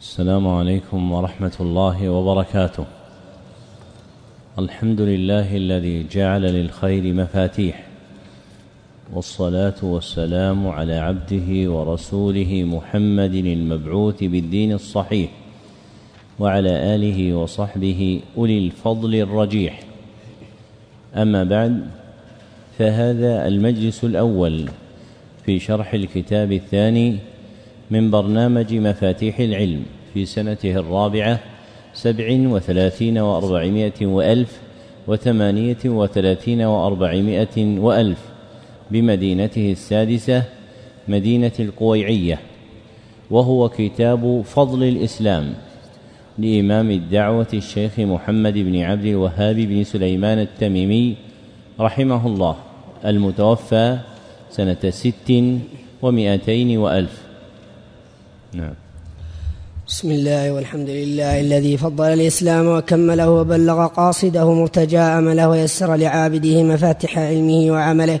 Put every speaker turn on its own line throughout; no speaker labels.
السلام عليكم ورحمة الله وبركاته. الحمد لله الذي جعل للخير مفاتيح. والصلاة والسلام على عبده ورسوله محمد المبعوث بالدين الصحيح وعلى آله وصحبه أولي الفضل الرجيح. أما بعد فهذا المجلس الأول في شرح الكتاب الثاني من برنامج مفاتيح العلم في سنته الرابعة سبع وثلاثين وأربعمائة وألف وثمانية وثلاثين وأربعمائة وألف بمدينته السادسة مدينة القويعية وهو كتاب فضل الإسلام لإمام الدعوة الشيخ محمد بن عبد الوهاب بن سليمان التميمي رحمه الله المتوفى سنة ست ومائتين وألف. نعم.
بسم الله والحمد لله الذي فضل الإسلام وكمله وبلغ قاصده مرتجى أمله ويسر لعابده مفاتح علمه وعمله.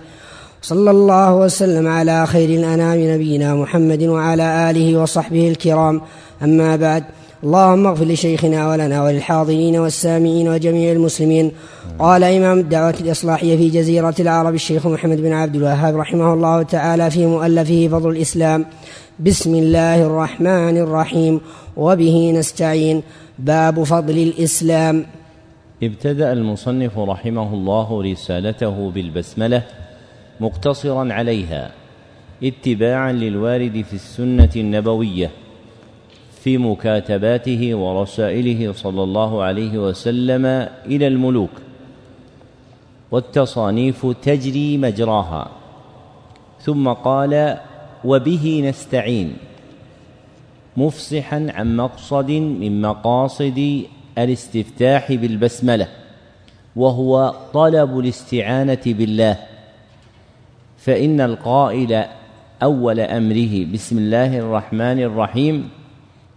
صلى الله وسلم على خير الأنام نبينا محمد وعلى آله وصحبه الكرام. أما بعد اللهم اغفر لشيخنا ولنا وللحاضرين والسامعين وجميع المسلمين. قال إمام الدعوة الإصلاحية في جزيرة العرب الشيخ محمد بن عبد الوهاب رحمه الله تعالى في مؤلفه فضل الإسلام. بسم الله الرحمن الرحيم. وبه نستعين. باب فضل الإسلام.
ابتدأ المصنف رحمه الله رسالته بالبسملة مقتصرا عليها اتباعا للوارد في السنة النبوية في مكاتباته ورسائله صلى الله عليه وسلم إلى الملوك والتصانيف تجري مجراها. ثم قال وبه نستعين. مفصحا عن مقصد من مقاصد الاستفتاح بالبسملة وهو طلب الاستعانة بالله. فإن القائل أول أمره بسم الله الرحمن الرحيم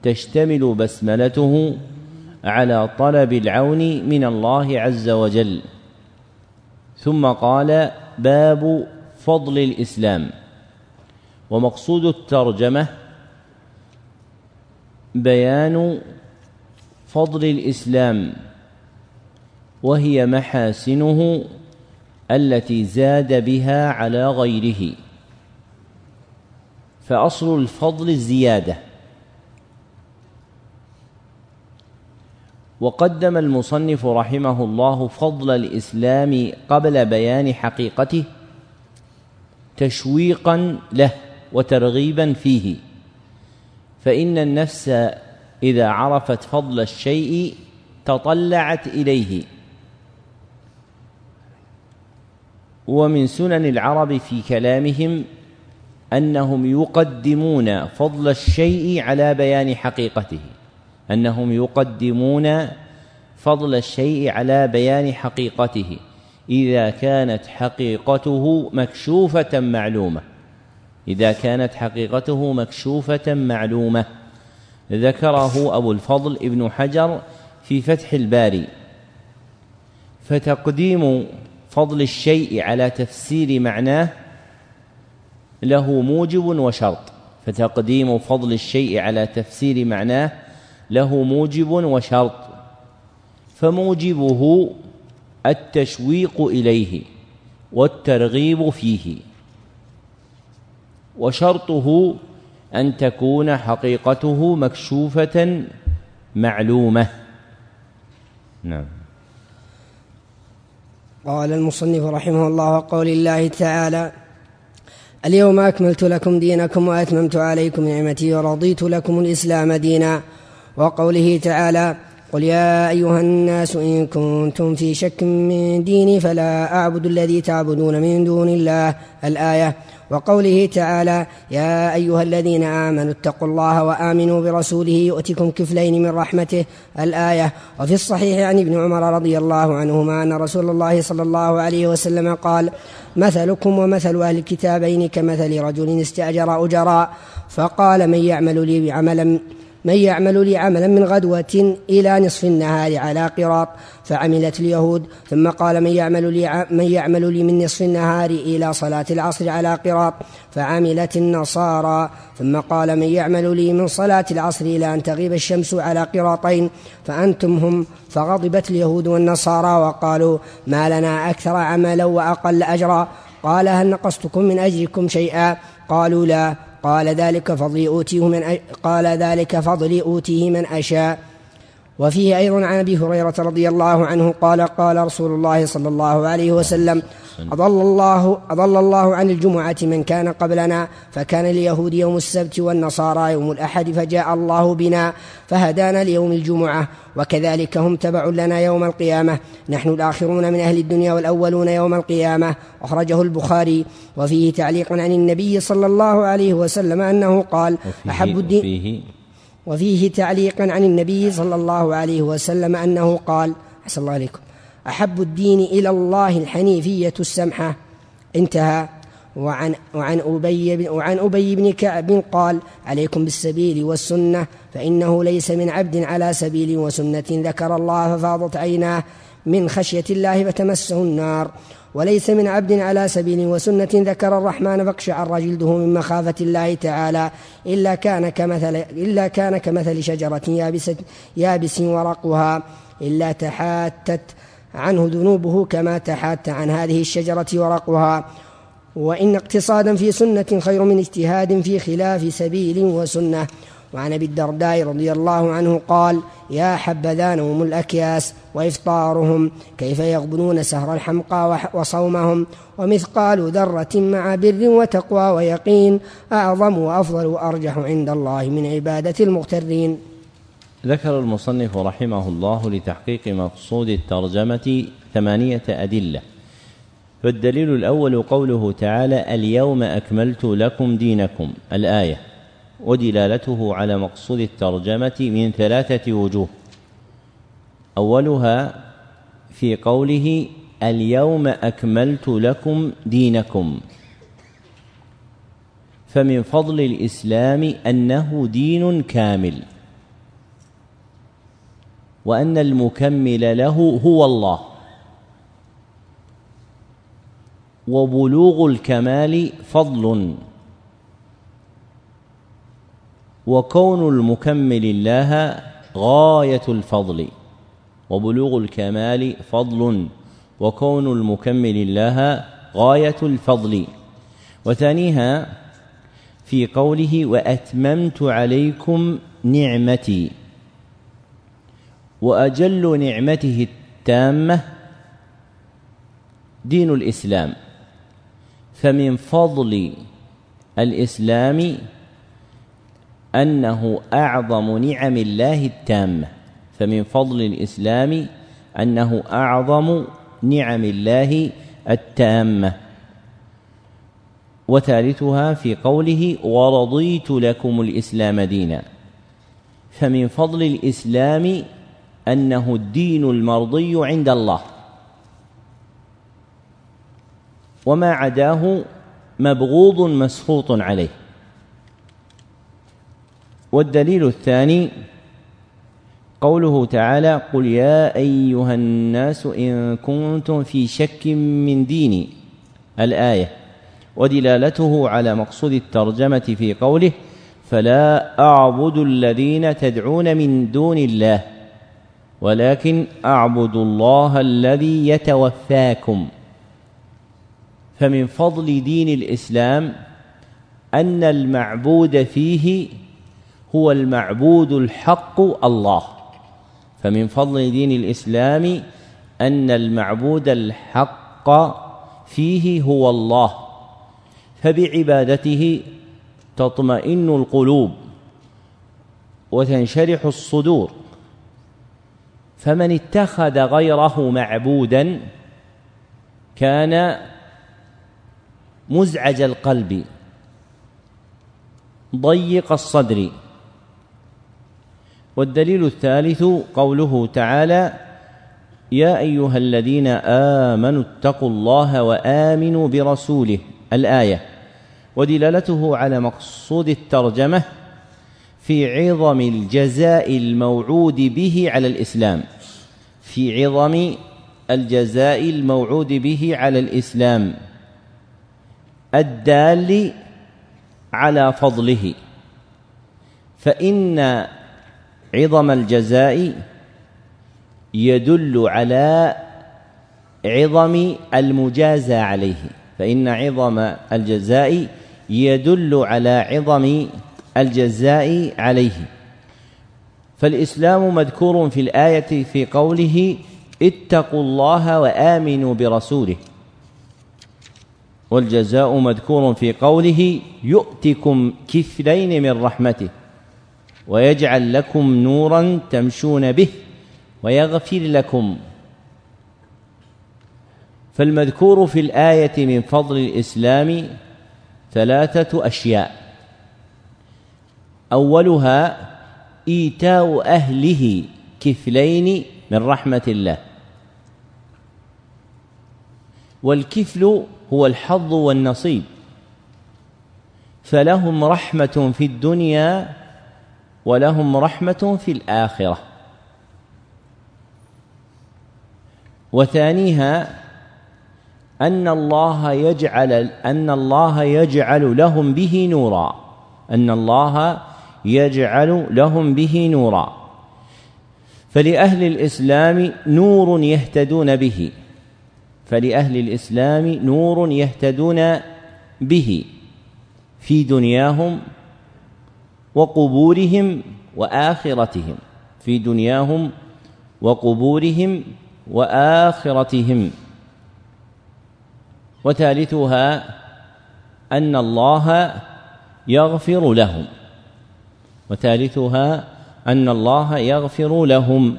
تشتمل بسملته على طلب العون من الله عز وجل. ثم قال باب فضل الإسلام. ومقصود الترجمة بيان فضل الإسلام وهي محاسنه التي زاد بها على غيره. فأصل الفضل الزيادة. وقدم المصنف رحمه الله فضل الإسلام قبل بيان حقيقته تشويقا له. وترغيبا فيه. فإن النفس إذا عرفت فضل الشيء تطلعت إليه. ومن سنن العرب في كلامهم أنهم يقدمون فضل الشيء على بيان حقيقته. أنهم يقدمون فضل الشيء على بيان حقيقته. إذا كانت حقيقته مكشوفة معلومة. إذا كانت حقيقته مكشوفة معلومة. ذكره أبو الفضل ابن حجر في فتح الباري. فتقديم فضل الشيء على تفسير معناه له موجب وشرط. فتقديم فضل الشيء على تفسير معناه له موجب وشرط. فموجبه التشويق إليه والترغيب فيه. وشرطه أن تكون حقيقته مكشوفة معلومة. نعم.
قال المصنف رحمه الله وقول الله تعالى اليوم أكملت لكم دينكم وأتممت عليكم نعمتي ورضيت لكم الإسلام دينا. وقوله تعالى قل يا أيها الناس إن كنتم في شك من ديني فلا أعبد الذي تعبدون من دون الله. الآية وقوله تعالى يا أيها الذين آمنوا اتقوا الله وآمنوا برسوله يؤتكم كفلين من رحمته. الآية وفي الصحيح عن ابن عمر رضي الله عنهما أن رسول الله صلى الله عليه وسلم قال مثلكم ومثل أهل الكتابين كمثل رجل استأجر أجراء فقال من يعمل لي عملا من يعمل لي عملا من غدوة إلى نصف النهار على قراط فعملت اليهود. ثم قال من يعمل لي من يعمل لي من نصف النهار إلى صلاة العصر على قراط فعملت النصارى. ثم قال من يعمل لي من صلاة العصر إلى أن تغيب الشمس على قراطين فأنتم هم. فغضبت اليهود والنصارى وقالوا ما لنا أكثر عملا وأقل أجرا. قال هل نقصتكم من أجركم شيئا؟ قالوا لا. قال ذلك فضلي أوتيه من أ... قال ذلك فضلي أوتيه من أشاء. وفيه أيضا عن أبي هريرة رضي الله عنه قال قال رسول الله صلى الله عليه وسلم أضل الله أضل الله عن الجمعة من كان قبلنا فكان اليهود يوم السبت والنصارى يوم الأحد فجاء الله بنا فهدانا ليوم الجمعة وكذلك هم تبع لنا يوم القيامة. نحن الآخرون من أهل الدنيا والأولون يوم القيامة. أخرجه البخاري. وفيه تعليق عن النبي صلى الله عليه وسلم أنه قال أحب الدين وفيه, وفيه تعليق عن النبي صلى الله عليه وسلم أنه قال أحسن الله عليكم أحب الدين إلى الله الحنيفية السمحة. انتهى. وعن وعن أبي بن وعن أبي بن كعب قال عليكم بالسبيل والسنة فإنه ليس من عبد على سبيل وسنة ذكر الله ففاضت عيناه من خشية الله فتمسه النار. وليس من عبد على سبيل وسنة ذكر الرحمن فاقشعر جلده من مخافة الله تعالى إلا كان كمثل إلا كان كمثل شجرة يابسة يابس ورقها إلا تحاتت عنه ذنوبه كما تحات عن هذه الشجرة ورقها. وإن اقتصادا في سنة خير من اجتهاد في خلاف سبيل وسنة. وعن أبي الدرداء رضي الله عنه قال يا حبذا نوم الأكياس وإفطارهم كيف يغبنون سهر الحمقى وصومهم؟ ومثقال ذرة مع بر وتقوى ويقين أعظم وأفضل وأرجح عند الله من عبادة المغترين.
ذكر المصنف رحمه الله لتحقيق مقصود الترجمة ثمانية أدلة. فالدليل الأول قوله تعالى اليوم أكملت لكم دينكم الآية. ودلالته على مقصود الترجمة من ثلاثة وجوه. أولها في قوله اليوم أكملت لكم دينكم. فمن فضل الإسلام أنه دين كامل. وأن المكمل له هو الله. وبلوغ الكمال فضل. وكون المكمل الله غاية الفضل وبلوغ الكمال فضل وكون المكمل الله غاية الفضل. وثانيها في قوله وأتممت عليكم نعمتي وأجل نعمته التامة دين الإسلام. فمن فضل الإسلام أنه أعظم نعم الله التامه فمن فضل الإسلام أنه أعظم نعم الله التامه وثالثها في قوله ورضيت لكم الإسلام دينا فمن فضل الإسلام أنه الدين المرضي عند الله. وما عداه مبغوض مسخوط عليه. والدليل الثاني قوله تعالى قل يا أيها الناس إن كنتم في شك من ديني. الآية ودلالته على مقصود الترجمه في قوله فلا اعبد الذين تدعون من دون الله ولكن اعبد الله الذي يتوفاكم فمن فضل دين الاسلام ان المعبود فيه هو المعبود الحق الله. فمن فضل دين الإسلام أن المعبود الحق فيه هو الله. فبعبادته تطمئن القلوب وتنشرح الصدور. فمن اتخذ غيره معبودا كان مزعج القلب ضيق الصدر. والدليل الثالث قوله تعالى يا أيها الذين آمنوا اتقوا الله وآمنوا برسوله. الآية. ودلالته على مقصود الترجمة في عظم الجزاء الموعود به على الإسلام. في عظم الجزاء الموعود به على الإسلام. الدال على فضله. فإن عظم الجزاء يدل على عظم المجازى عليه فإن عظم الجزاء يدل على عظم الجزاء عليه. فالإسلام مذكور في الآية في قوله اتقوا الله وآمنوا برسوله. والجزاء مذكور في قوله يؤتكم كفلين من رحمته. ويجعل لكم نورا تمشون به ويغفر لكم. فالمذكور في الآية من فضل الإسلام ثلاثة أشياء. أولها إيتاء أهله كفلين من رحمة الله. والكفل هو الحظ والنصيب. فلهم رحمة في الدنيا ولهم رحمة في الآخرة. وثانيها أن الله يجعل أن الله يجعل لهم به نورا. أن الله يجعل لهم به نورا. فلأهل الإسلام نور يهتدون به. فلأهل الإسلام نور يهتدون به. في دنياهم وقبورهم وآخرتهم في دنياهم وقبورهم وآخرتهم. وثالثها أن الله يغفر لهم. وثالثها أن الله يغفر لهم.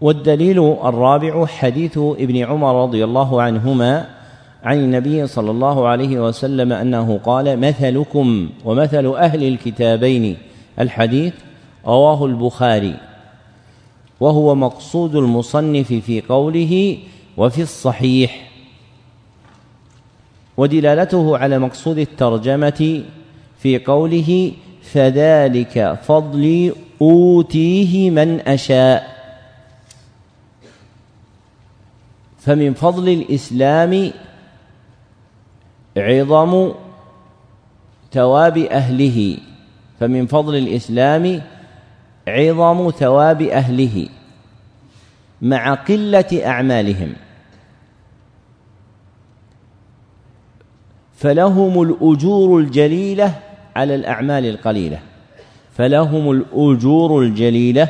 والدليل الرابع حديث ابن عمر رضي الله عنهما عن النبي صلى الله عليه وسلم أنه قال مثلكم ومثل أهل الكتابين. الحديث رواه البخاري. وهو مقصود المصنف في قوله وفي الصحيح ودلالته على مقصود الترجمة في قوله فذلك فضلي أوتيه من أشاء فمن فضل الإسلام عظم ثواب أهله فمن فضل الإسلام عظم ثواب أهله مع قلة أعمالهم. فلهم الأجور الجليلة على الأعمال القليلة. فلهم الأجور الجليلة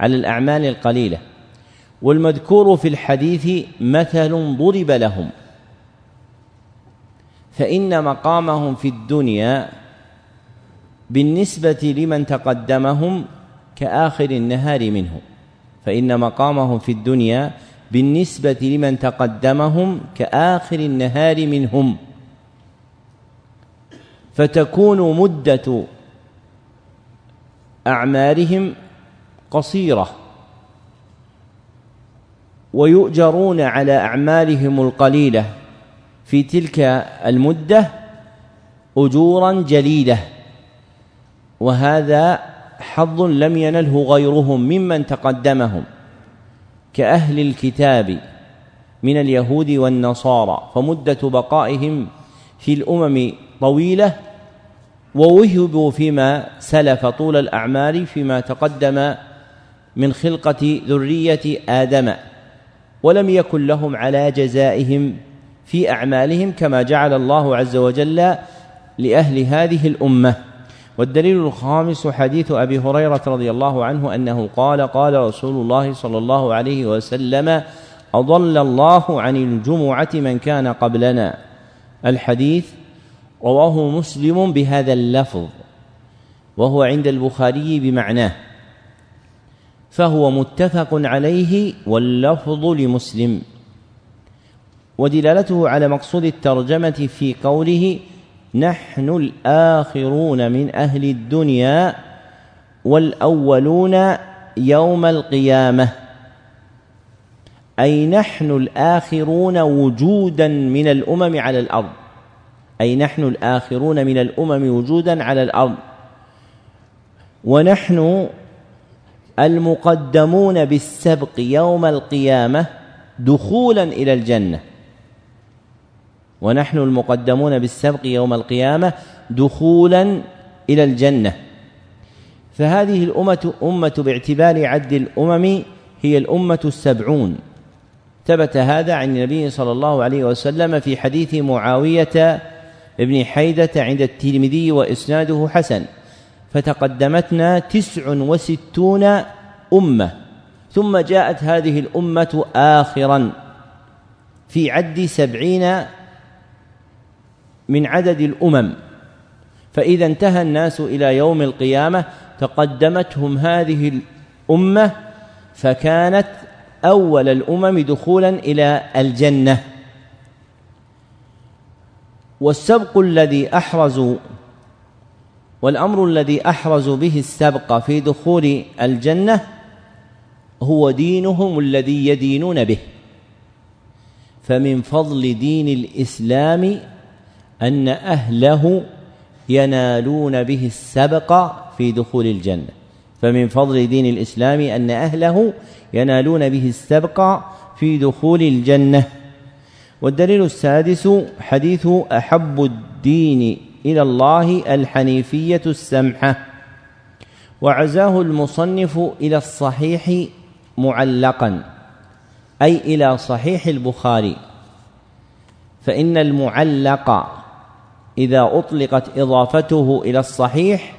على الأعمال القليلة. والمذكور في الحديث مثل ضرب لهم. فإن مقامهم في الدنيا بالنسبة لمن تقدمهم كآخر النهار منه. فإن مقامهم في الدنيا بالنسبة لمن تقدمهم كآخر النهار منهم. فتكون مدة أعمارهم قصيرة. ويؤجرون على أعمالهم القليلة. في تلك المدة أجورا جليلة وهذا حظ لم ينله غيرهم ممن تقدمهم كأهل الكتاب من اليهود والنصارى فمدة بقائهم في الأمم طويلة ووهبوا فيما سلف طول الأعمار فيما تقدم من خلقة ذرية آدم ولم يكن لهم على جزائهم في أعمالهم كما جعل الله عز وجل لأهل هذه الأمة. والدليل الخامس حديث أبي هريرة رضي الله عنه أنه قال قال رسول الله صلى الله عليه وسلم أضل الله عن الجمعة من كان قبلنا. الحديث رواه مسلم بهذا اللفظ وهو عند البخاري بمعناه فهو متفق عليه واللفظ لمسلم. ودلالته على مقصود الترجمة في قوله نحن الآخرون من أهل الدنيا والأولون يوم القيامة. أي نحن الآخرون وجودا من الأمم على الأرض. أي نحن الآخرون من الأمم وجودا على الأرض. ونحن المقدمون بالسبق يوم القيامة دخولا إلى الجنة. ونحن المقدمون بالسبق يوم القيامة دخولا إلى الجنة. فهذه الأمة أمة باعتبار عد الأمم هي الأمة السبعون. ثبت هذا عن النبي صلى الله عليه وسلم في حديث معاوية بن حيدة عند الترمذي وإسناده حسن. فتقدمتنا تسع وستون أمة. ثم جاءت هذه الأمة آخرا في عد سبعين من عدد الأمم. فإذا انتهى الناس إلى يوم القيامة تقدمتهم هذه الأمة فكانت أول الأمم دخولا إلى الجنة. والسبق الذي أحرزوا والأمر الذي أحرزوا به السبق في دخول الجنة هو دينهم الذي يدينون به. فمن فضل دين الإسلام أن أهله ينالون به السبق في دخول الجنة. فمن فضل دين الإسلام أن أهله ينالون به السبق في دخول الجنة. والدليل السادس حديث أحب الدين إلى الله الحنيفية السمحة. وعزاه المصنف إلى الصحيح معلقا أي إلى صحيح البخاري. فإن المعلق إذا أطلقت إضافته إلى الصحيح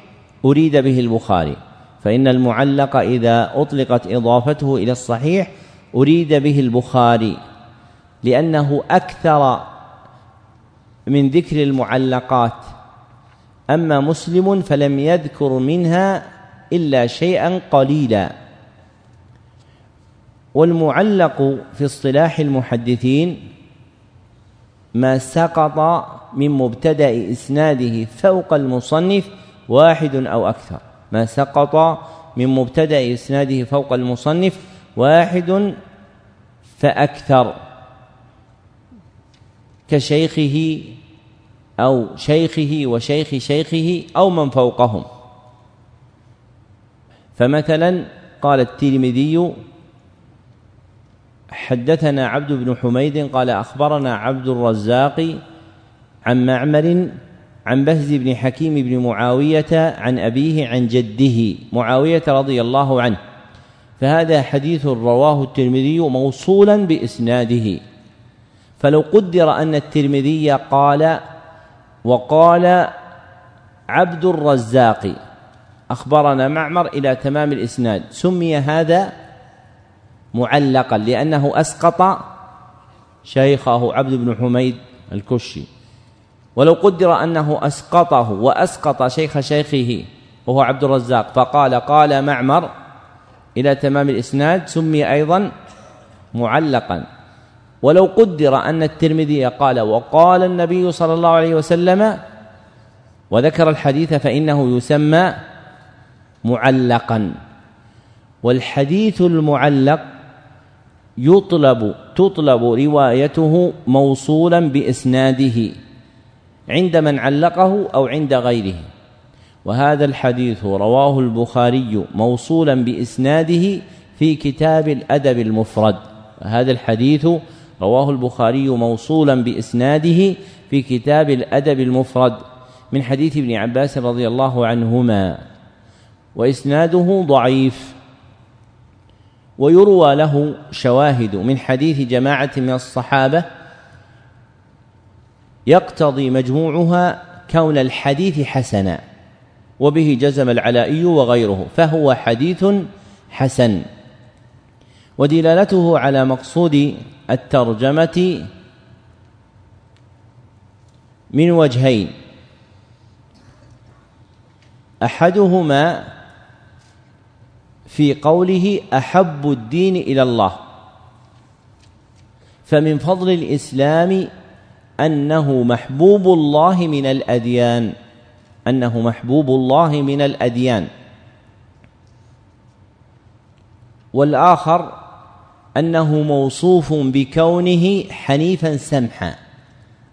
أريد به البخاري فإن المعلق إذا أطلقت إضافته إلى الصحيح أريد به البخاري لأنه أكثر من ذكر المعلقات. أما مسلم فلم يذكر منها إلا شيئا قليلا. والمعلق في اصطلاح المحدثين ما سقط من مبتدأ إسناده فوق المصنف واحد أو أكثر. ما سقط من مبتدأ إسناده فوق المصنف واحد فأكثر. كشيخه أو شيخه وشيخ شيخه أو من فوقهم. فمثلا قال الترمذي حدثنا عبد بن حميد قال أخبرنا عبد الرزاق عن معمر عن بهز بن حكيم بن معاوية عن أبيه عن جده معاوية رضي الله عنه. فهذا حديث رواه الترمذي موصولا بإسناده. فلو قدر أن الترمذي قال وقال عبد الرزاق أخبرنا معمر إلى تمام الإسناد. سمي هذا معلقا لأنه أسقط شيخه عبد بن حميد الكشي. ولو قدر أنه أسقطه وأسقط شيخ شيخه وهو عبد الرزاق فقال قال معمر إلى تمام الإسناد سمي أيضا معلقا. ولو قدر أن الترمذي قال وقال النبي صلى الله عليه وسلم وذكر الحديث فإنه يسمى معلقا. والحديث المعلق يطلب تطلب روايته موصولا بإسناده. عند من علقه أو عند غيره. وهذا الحديث رواه البخاري موصولا بإسناده في كتاب الأدب المفرد. هذا الحديث رواه البخاري موصولا بإسناده في كتاب الأدب المفرد. من حديث ابن عباس رضي الله عنهما. وإسناده ضعيف. ويروى له شواهد من حديث جماعة من الصحابة يقتضي مجموعها كون الحديث حسنا وبه جزم العلائي وغيره فهو حديث حسن. ودلالته على مقصود الترجمة من وجهين. أحدهما في قوله أحب الدين إلى الله فمن فضل الإسلام أنه محبوب الله من الأديان. أنه محبوب الله من الأديان. والآخر أنه موصوف بكونه حنيفا سمحا.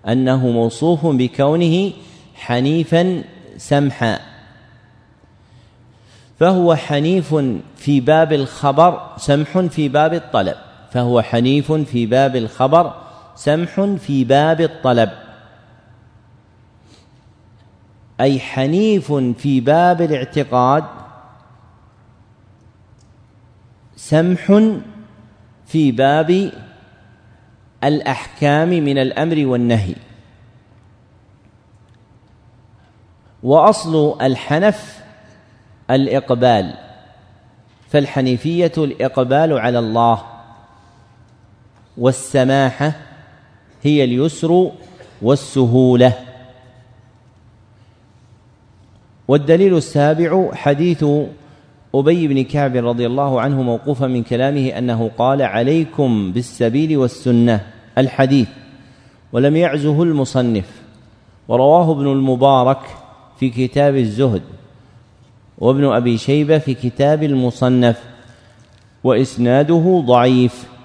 أنه موصوف بكونه حنيفا سمحا. فهو حنيف في باب الخبر سمح في باب الطلب. فهو حنيف في باب الخبر سمح في باب الطلب. أي حنيف في باب الاعتقاد. سمح في باب الأحكام من الأمر والنهي. وأصل الحنف الإقبال. فالحنيفية الإقبال على الله. والسماحة هي اليسر والسهولة. والدليل السابع حديث أبي بن كعب رضي الله عنه موقوفا من كلامه أنه قال عليكم بالسبيل والسنة. الحديث ولم يعزه المصنف. ورواه ابن المبارك في كتاب الزهد وابن أبي شيبة في كتاب المصنف وإسناده ضعيف.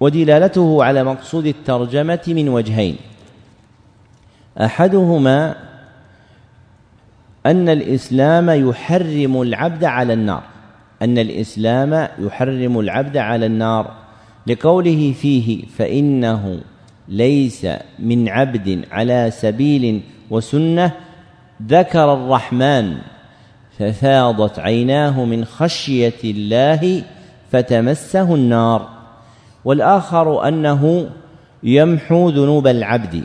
ودلالته على مقصود الترجمة من وجهين. أحدهما أن الإسلام يحرم العبد على النار. أن الإسلام يحرم العبد على النار. لقوله فيه فإنه ليس من عبد على سبيل وسنة ذكر الرحمن ففاضت عيناه من خشية الله فتمسه النار. والآخر أنه يمحو ذنوب العبد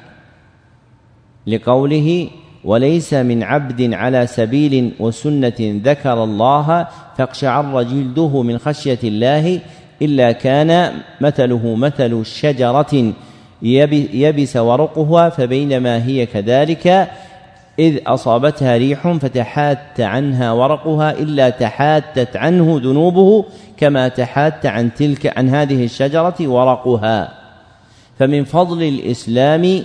لقوله وليس من عبد على سبيل وسنة ذكر الله فاقشعر جلده من خشية الله إلا كان مثله مثل الشجره يبس ورقها فبينما هي كذلك إذ أصابتها ريح فتحات عنها ورقها إلا تحاتت عنه ذنوبه كما تحات عن تلك عن هذه الشجرة ورقها. فمن فضل الإسلام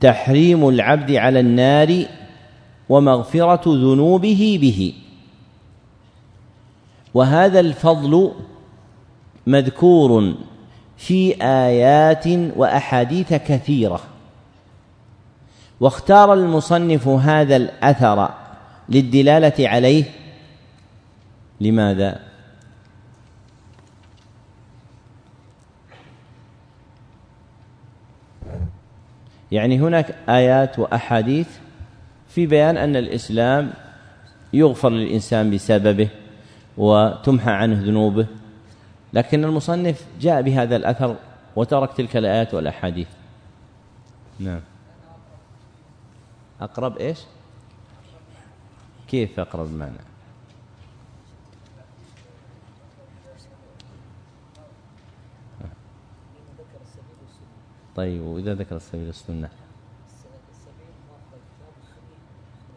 تحريم العبد على النار ومغفرة ذنوبه به. وهذا الفضل مذكور في آيات وأحاديث كثيرة. واختار المصنف هذا الأثر للدلالة عليه لماذا؟ يعني هناك آيات وأحاديث في بيان أن الإسلام يغفر للإنسان بسببه وتمحى عنه ذنوبه لكن المصنف جاء بهذا الأثر وترك تلك الآيات والأحاديث نعم أقرب إيش؟ كيف أقرب معنى طيب وإذا ذكر السبيل السنة؟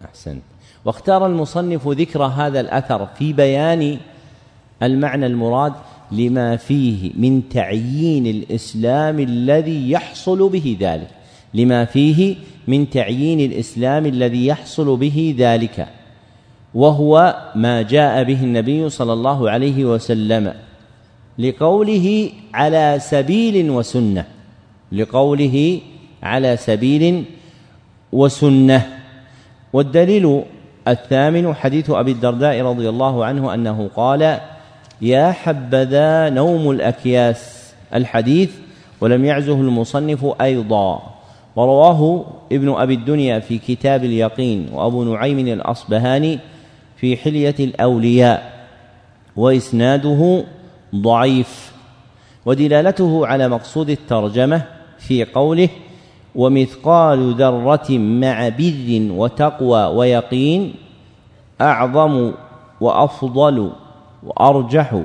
أحسنت. واختار المصنف ذكر هذا الأثر في بيان المعنى المراد لما فيه من تعيين الإسلام الذي يحصل به ذلك. لما فيه من تعيين الإسلام الذي يحصل به ذلك وهو ما جاء به النبي صلى الله عليه وسلم لقوله على سبيل وسنة لقوله على سبيل وسنة. والدليل الثامن حديث أبي الدرداء رضي الله عنه أنه قال يا حبذا نوم الأكياس. الحديث ولم يعزه المصنف أيضا. ورواه ابن أبي الدنيا في كتاب اليقين وأبو نعيم الأصبهاني في حلية الأولياء وإسناده ضعيف ودلالته على مقصود الترجمة في قوله ومثقال ذرة مع بر وتقوى ويقين أعظم وأفضل وأرجح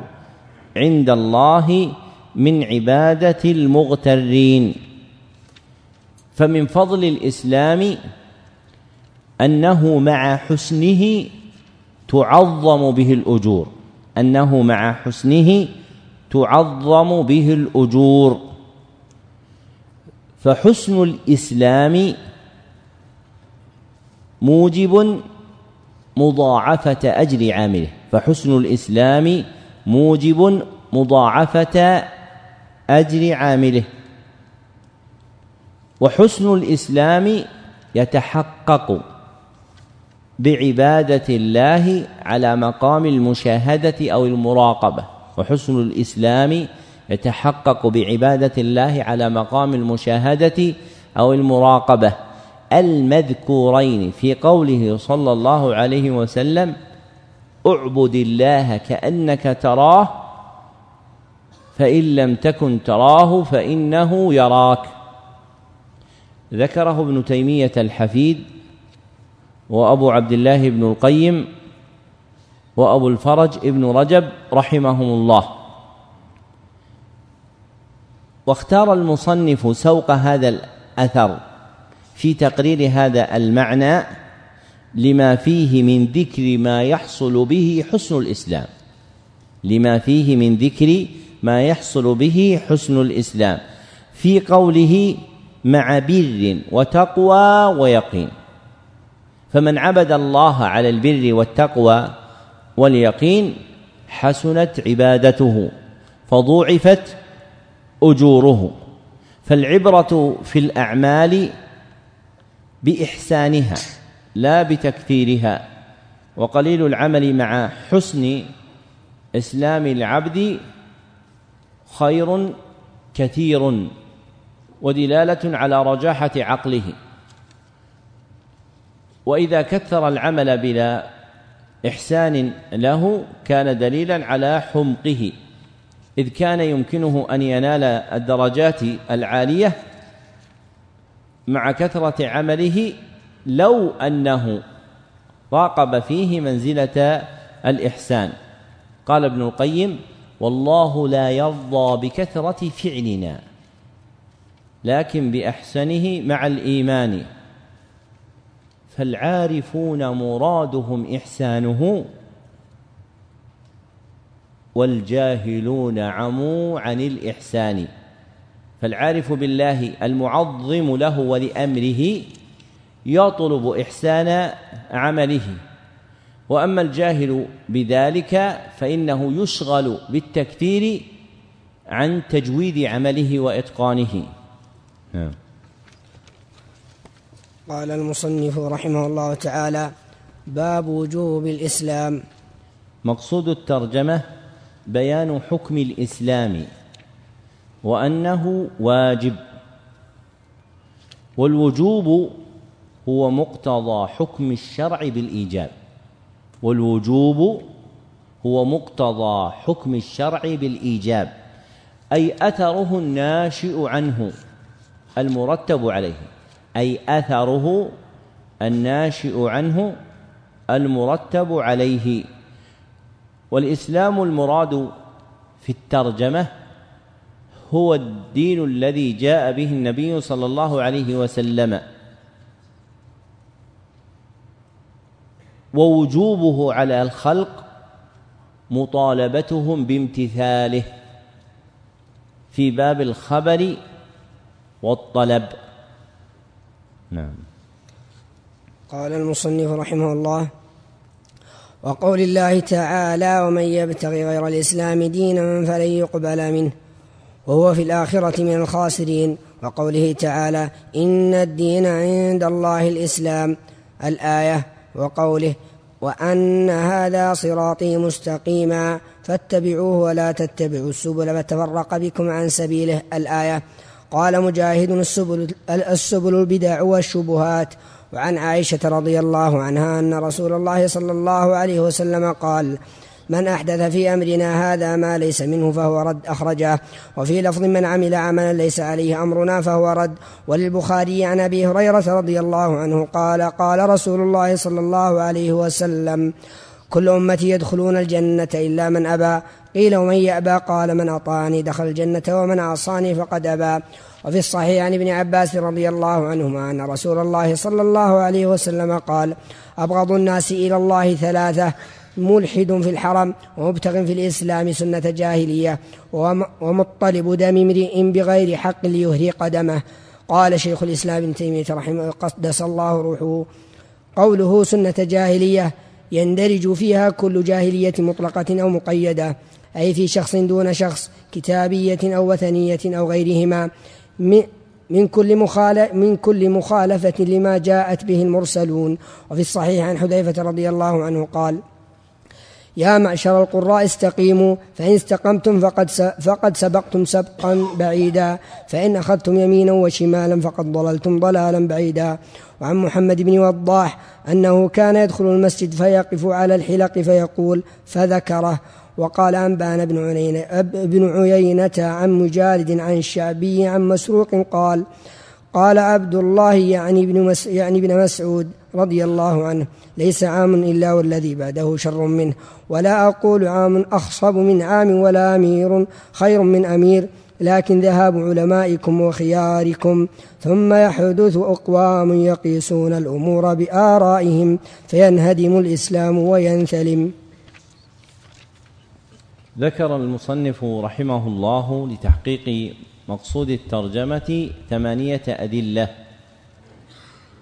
عند الله من عبادة المغترين فمن فضل الإسلام أنه مع حسنه تعظم به الأجور. أنه مع حسنه تعظم به الأجور. فحسن الإسلام موجب مضاعفة أجر عامله. فحسن الإسلام موجب مضاعفة أجر عامله. وحسن الإسلام يتحقق بعبادة الله على مقام المشاهدة أو المراقبة. وحسن الإسلام يتحقق بعبادة الله على مقام المشاهدة أو المراقبة. المذكورين في قوله صلى الله عليه وسلم اعبد الله كأنك تراه فإن لم تكن تراه فإنه يراك. ذكره ابن تيمية الحفيد وأبو عبد الله بن القيم وأبو الفرج ابن رجب رحمهم الله. واختار المصنف سوق هذا الأثر في تقرير هذا المعنى لما فيه من ذكر ما يحصل به حسن الإسلام. لما فيه من ذكر ما يحصل به حسن الإسلام. في قوله مع بر وتقوى ويقين. فمن عبد الله على البر والتقوى واليقين حسنت عبادته فضوعفت أجوره. فالعبرة في الأعمال بإحسانها لا بتكثيرها. وقليل العمل مع حسن إسلام العبد خير كثير. ودلالة على رجاحة عقله. وإذا كثر العمل بلا إحسان له كان دليلا على حمقه إذ كان يمكنه أن ينال الدرجات العالية مع كثرة عمله لو أنه راقب فيه منزلة الإحسان. قال ابن القيم والله لا يرضى بكثرة فعلنا. لكن بأحسنه مع الإيمان. فالعارفون مرادهم إحسانه والجاهلون عموا عن الإحسان. فالعارف بالله المعظم له ولأمره يطلب إحسان عمله. وأما الجاهل بذلك فإنه يشغل بالتكثير عن تجويد عمله وإتقانه. نعم.
قال المصنف رحمه الله تعالى باب وجوب الإسلام.
مقصود الترجمة بيان حكم الإسلام وأنه واجب والوجوب هو مقتضى حكم الشرع بالإيجاب والوجوب هو مقتضى حكم الشرع بالإيجاب أي أثره الناشئ عنه. المرتب عليه أي أثره الناشئ عنه المرتب عليه. والإسلام المراد في الترجمة هو الدين الذي جاء به النبي صلى الله عليه وسلم. ووجوبه على الخلق مطالبتهم بامتثاله. في باب الخبر والطلب. نعم.
قال المصنف رحمه الله وقول الله تعالى ومن يبتغي غير الإسلام دينا فلن يقبل منه وهو في الآخرة من الخاسرين. وقوله تعالى إن الدين عند الله الإسلام الآية. وقوله وأن هذا صراطي مستقيما فاتبعوه ولا تتبعوا السبل فتفرق بكم عن سبيله. الآية. قال مجاهد السبل, السبل البدع والشبهات. وعن عائشة رضي الله عنها أن رسول الله صلى الله عليه وسلم قال من أحدث في أمرنا هذا ما ليس منه فهو رد أخرجه. وفي لفظ من عمل عملا ليس عليه أمرنا فهو رد. وللبخاري عن أبي هريرة رضي الله عنه قال قال رسول الله صلى الله عليه وسلم كل أمتي يدخلون الجنة إلا من أبى. قيل ومن يأبى؟ قال من أطاعني دخل الجنة ومن عصاني فقد أبى. وفي الصحيح عن ابن عباس رضي الله عنهما أن رسول الله صلى الله عليه وسلم قال أبغض الناس إلى الله ثلاثة ملحد في الحرم ومبتغ في الإسلام سنة جاهلية ومطلب دم امرئ بغير حق ليهرق دمه. قال شيخ الإسلام ابن تيمية رحمه قدس الله روحه. قوله سنة جاهلية يندرج فيها كل جاهلية مطلقة أو مقيدة أي في شخص دون شخص كتابية أو وثنية أو غيرهما من كل مخالف من كل مخالفة لما جاءت به المرسلون. وفي الصحيح عن حذيفة رضي الله عنه قال يا معشر القراء استقيموا فإن استقمتم فقد فقد سبقتم سبقا بعيدا فإن أخذتم يمينا وشمالا فقد ضللتم ضلالا بعيدا. وعن محمد بن وضاح أنه كان يدخل المسجد فيقف على الحلق فيقول فذكره وقال أنبان بن عيينة, ابن عيينة عن مجالد عن الشعبي عن مسروق قال قال عبد الله يعني ابن مس يعني ابن مسعود رضي الله عنه ليس عام إلا والذي بعده شر منه ولا أقول عام أخصب من عام ولا أمير خير من أمير لكن ذهاب علمائكم وخياركم ثم يحدث أقوام يقيسون الأمور بآرائهم فينهدم الإسلام وينثلم
ذكر المصنف رحمه الله لتحقيق مقصود الترجمة ثمانية أدلة.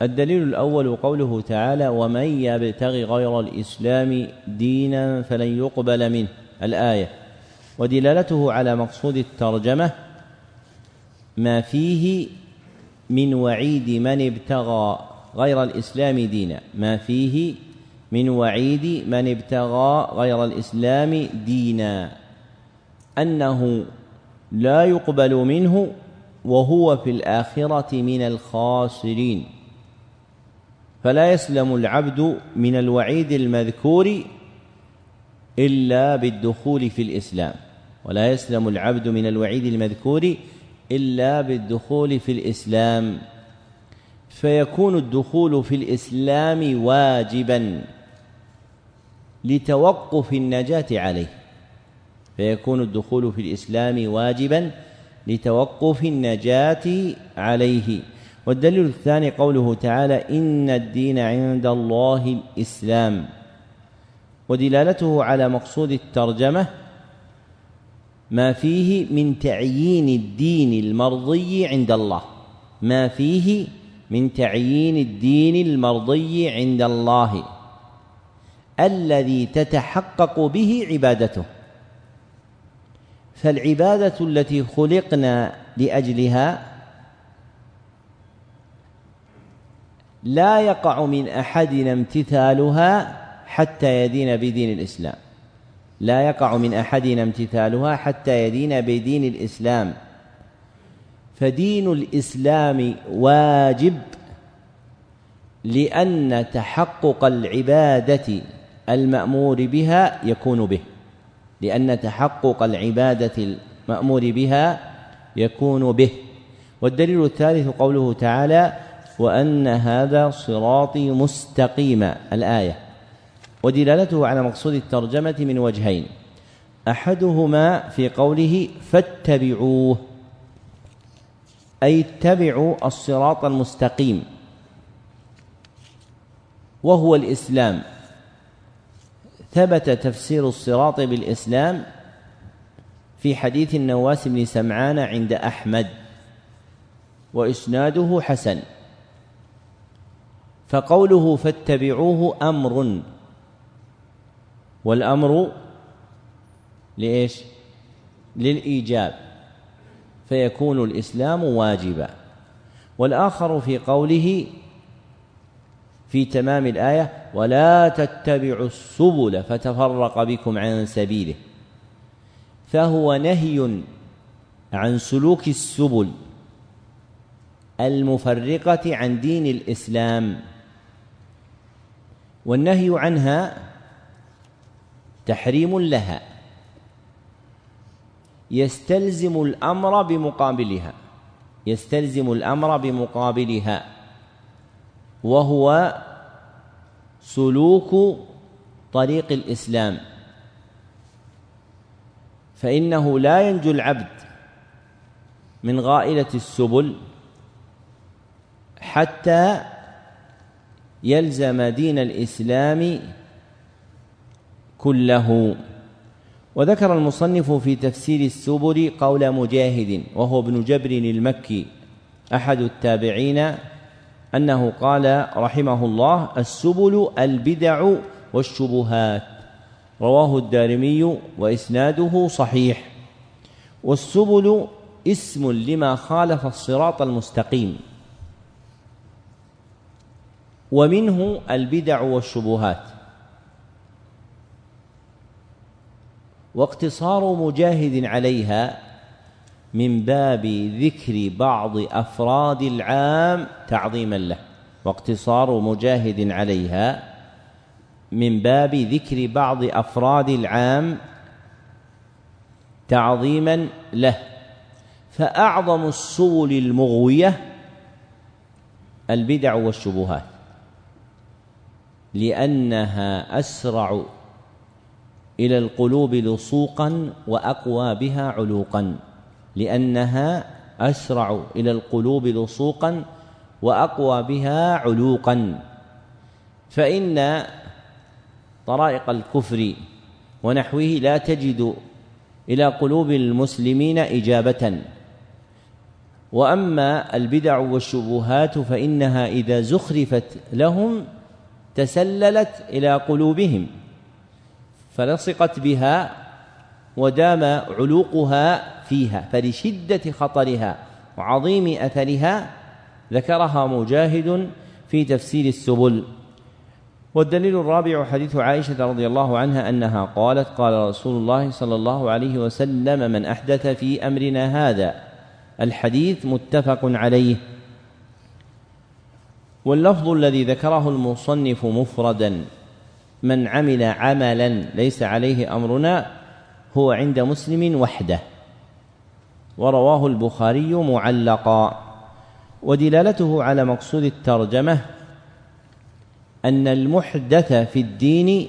الدليل الأول قوله تعالى ومن يبتغي غير الإسلام دينا فلن يقبل منه الآية. ودلالته على مقصود الترجمة ما فيه من وعيد من ابتغى غير الإسلام دينا. ما فيه من وعيد من ابتغى غير الإسلام دينا. أنه لا يقبل منه وهو في الآخرة من الخاسرين. فلا يسلم العبد من الوعيد المذكور إلا بالدخول في الإسلام. ولا يسلم العبد من الوعيد المذكور إلا بالدخول في الإسلام. فيكون الدخول في الإسلام واجبا لتوقف النجاة عليه. فيكون الدخول في الإسلام واجبا لتوقف النجاة عليه. والدليل الثاني قوله تعالى إن الدين عند الله الإسلام. ودلالته على مقصود الترجمة ما فيه من تعيين الدين المرضي عند الله. ما فيه من تعيين الدين المرضي عند الله. الذي تتحقق به عبادته. فالعبادة التي خلقنا لأجلها لا يقع من أحدنا امتثالها حتى يدين بدين الإسلام. لا يقع من أحدنا امتثالها حتى يدين بدين الإسلام. فدين الإسلام واجب لأن تحقق العبادة المأمور بها يكون به. لأن تحقق العبادة المأمور بها يكون به. والدليل الثالث قوله تعالى وأن هذا صراطي مستقيما الآية. ودلالته على مقصود الترجمة من وجهين. أحدهما في قوله فاتبعوه أي اتبعوا الصراط المستقيم وهو الإسلام. ثبت تفسير الصراط بالإسلام في حديث النواس بن سمعان عند أحمد وإسناده حسن. فقوله فاتبعوه أمر والأمر لإيش؟ للإيجاب فيكون الإسلام واجبا. والآخر في قوله في تمام الآية ولا تتبعوا السبل فتفرق بكم عن سبيله. فهو نهي عن سلوك السبل المفرقة عن دين الإسلام. والنهي عنها تحريم لها يستلزم الأمر بمقابلها يستلزم الأمر بمقابلها وهو سلوك طريق الإسلام. فإنه لا ينجو العبد من غائلة السبل حتى يلزم دين الإسلام كله. وذكر المصنف في تفسير السبل قول مجاهد وهو ابن جبر المكي أحد التابعين أنه قال رحمه الله السبل البدع والشبهات. رواه الدارمي وإسناده صحيح. والسبل اسم لما خالف الصراط المستقيم. ومنه البدع والشبهات. واقتصار مجاهد عليها من باب ذكر بعض أفراد العام تعظيما له واقتصار مجاهد عليها. من باب ذكر بعض أفراد العام تعظيما له. فأعظم السبل المغوية البدع والشبهات لأنها أسرع إلى القلوب لصوقا وأقوى بها علوقا. لأنها أسرع إلى القلوب لصوقا وأقوى بها علوقا. فإن طرائق الكفر ونحوه لا تجد إلى قلوب المسلمين إجابة. وأما البدع والشبهات فإنها إذا زخرفت لهم تسللت إلى قلوبهم فلصقت بها ودام علوقها فيها فلشدة خطرها وعظيم أثرها ذكرها مجاهد في تفسير السبل. والدليل الرابع حديث عائشة رضي الله عنها أنها قالت قال رسول الله صلى الله عليه وسلم من أحدث في أمرنا هذا الحديث متفق عليه. واللفظ الذي ذكره المصنف مفردا من عمل عملا ليس عليه أمرنا هو عند مسلم وحده ورواه البخاري معلقا. ودلالته على مقصود الترجمة أن المحدث في الدين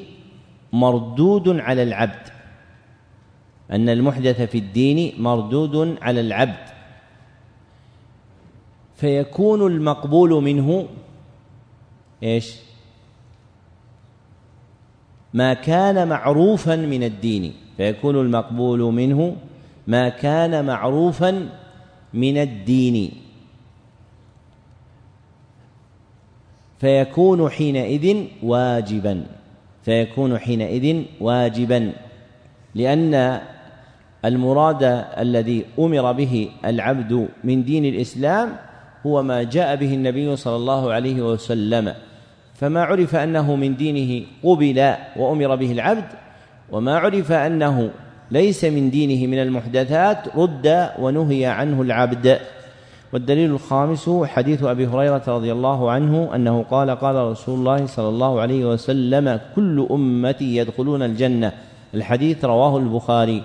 مردود على العبد. أن المحدث في الدين مردود على العبد. فيكون المقبول منه إيش؟ ما كان معروفا من الدين. فيكون المقبول منه ما كان معروفا من الدين. فيكون حينئذ واجبا. فيكون حينئذ واجبا. لأن المراد الذي أمر به العبد من دين الإسلام هو ما جاء به النبي صلى الله عليه وسلم. فما عرف أنه من دينه قبل وأمر به العبد وما عرف أنه ليس من دينه من المحدثات رد ونهي عنه العبد. والدليل الخامس حديث أبي هريرة رضي الله عنه أنه قال قال رسول الله صلى الله عليه وسلم كل أمتي يدخلون الجنة. الحديث رواه البخاري.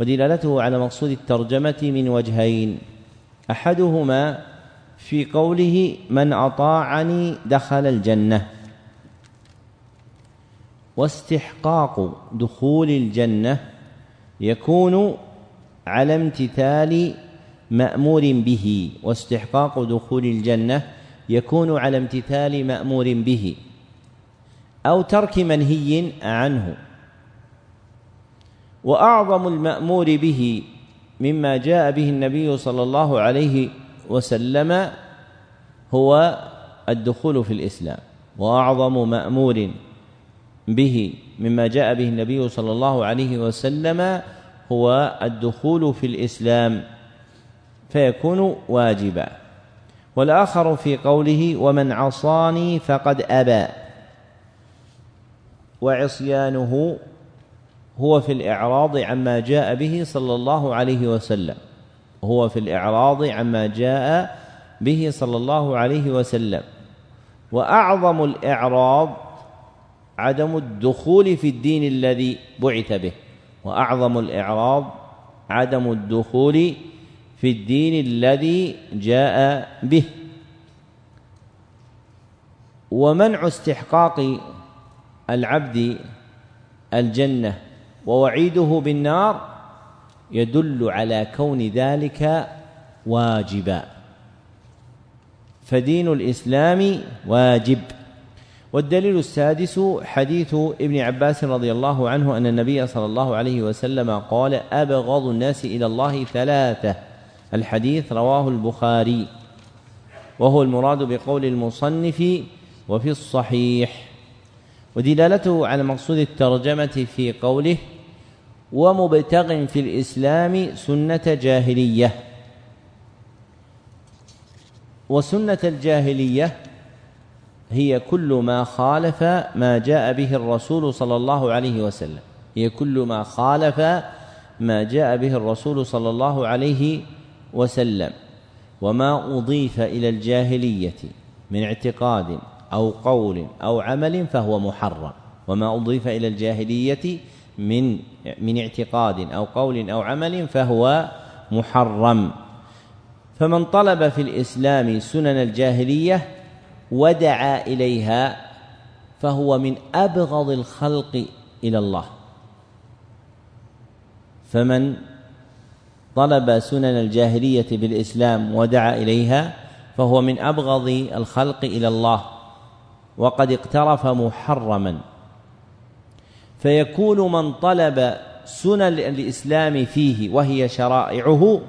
ودلالته على مقصود الترجمة من وجهين. أحدهما في قوله من أطاعني دخل الجنة. واستحقاق دخول الجنة يكون على امتثال مأمور به واستحقاق دخول الجنة يكون على امتثال مأمور به أو ترك منهي عنه. وأعظم المأمور به مما جاء به النبي صلى الله عليه وسلم هو الدخول في الإسلام. وأعظم مأمور به مما جاء به النبي صلى الله عليه وسلم هو الدخول في الإسلام فيكون واجبا. والآخر في قوله ومن عصاني فقد أبى وعصيانه هو في الإعراض عما جاء به صلى الله عليه وسلم. هو في الإعراض عما جاء به صلى الله عليه وسلم. وأعظم الإعراض عدم الدخول في الدين الذي بعث به وأعظم الإعراض عدم الدخول في الدين الذي جاء به. ومنع استحقاق العبد الجنة ووعيده بالنار يدل على كون ذلك واجبا. فدين الإسلام واجب. والدليل السادس حديث ابن عباس رضي الله عنه أن النبي صلى الله عليه وسلم قال أبغض الناس إلى الله ثلاثة. الحديث رواه البخاري. وهو المراد بقول المصنف وفي الصحيح. ودلالته على مقصود الترجمة في قوله ومبتغ في الإسلام سنة جاهلية. وسنة الجاهلية هي كل ما خالف ما جاء به الرسول صلى الله عليه وسلم. هي كل ما خالف ما جاء به الرسول صلى الله عليه وسلم. وما أضيف إلى الجاهلية من اعتقاد أو قول أو عمل فهو محرم. وما أضيف إلى الجاهلية من من اعتقاد أو قول أو عمل فهو محرم. فمن طلب في الإسلام سنن الجاهلية ودعا إليها فهو من أبغض الخلق إلى الله. فمن طلب سنن الجاهلية بالإسلام ودعا إليها فهو من أبغض الخلق إلى الله وقد اقترف محرما. فيكون من طلب سنن الإسلام فيه وهي شرائعه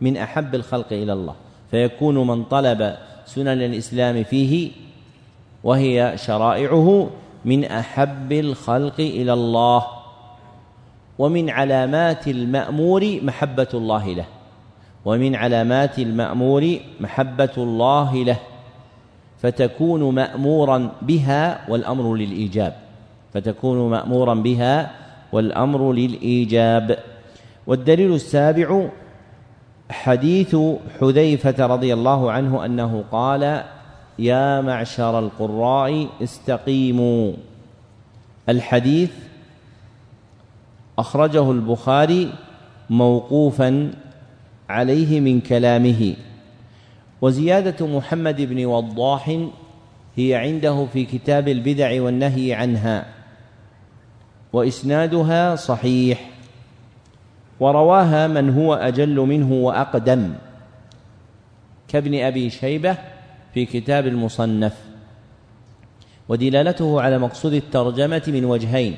من أحب الخلق إلى الله. فيكون من طلب سنن الإسلام فيه وهي شرائعه من أحب الخلق إلى الله ومن علامات المأمور محبة الله له ومن علامات المأمور محبة الله له فتكون مأمورا بها والأمر للإيجاب فتكون مأمورا بها والأمر للإيجاب. والدليل السابع حديث حذيفة رضي الله عنه أنه قال يا معشر القراء استقيموا. الحديث أخرجه البخاري موقوفا عليه من كلامه. وزيادة محمد بن وضاح هي عنده في كتاب البدع والنهي عنها وإسنادها صحيح. ورواها من هو أجل منه وأقدم كابن أبي شيبة في كتاب المصنف ودلالته على مقصود الترجمة من وجهين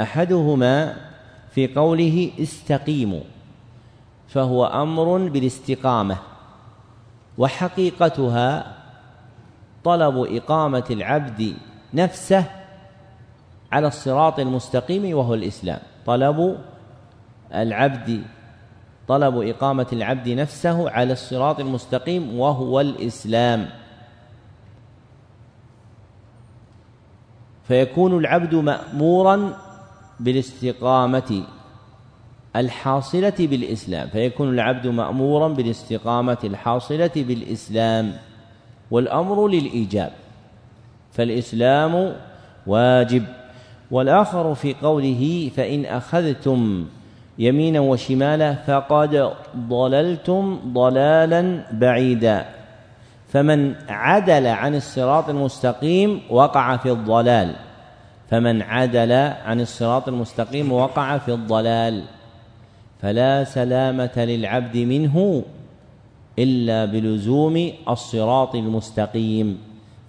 أحدهما في قوله استقيموا فهو أمر بالاستقامة وحقيقتها طلب إقامة العبد نفسه على الصراط المستقيم وهو الإسلام طلب العبد طلب إقامة العبد نفسه على الصراط المستقيم وهو الإسلام. فيكون العبد مأمورا بالاستقامة الحاصلة بالإسلام. فيكون العبد مأمورا بالاستقامة الحاصلة بالإسلام والأمر للإيجاب. فالإسلام واجب. والآخر في قوله فإن أخذتم يمينا وشمالا فقد ضللتم ضلالا بعيدا. فمن عدل عن الصراط المستقيم وقع في الضلال. فمن عدل عن الصراط المستقيم وقع في الضلال. فلا سلامة للعبد منه إلا بلزوم الصراط المستقيم.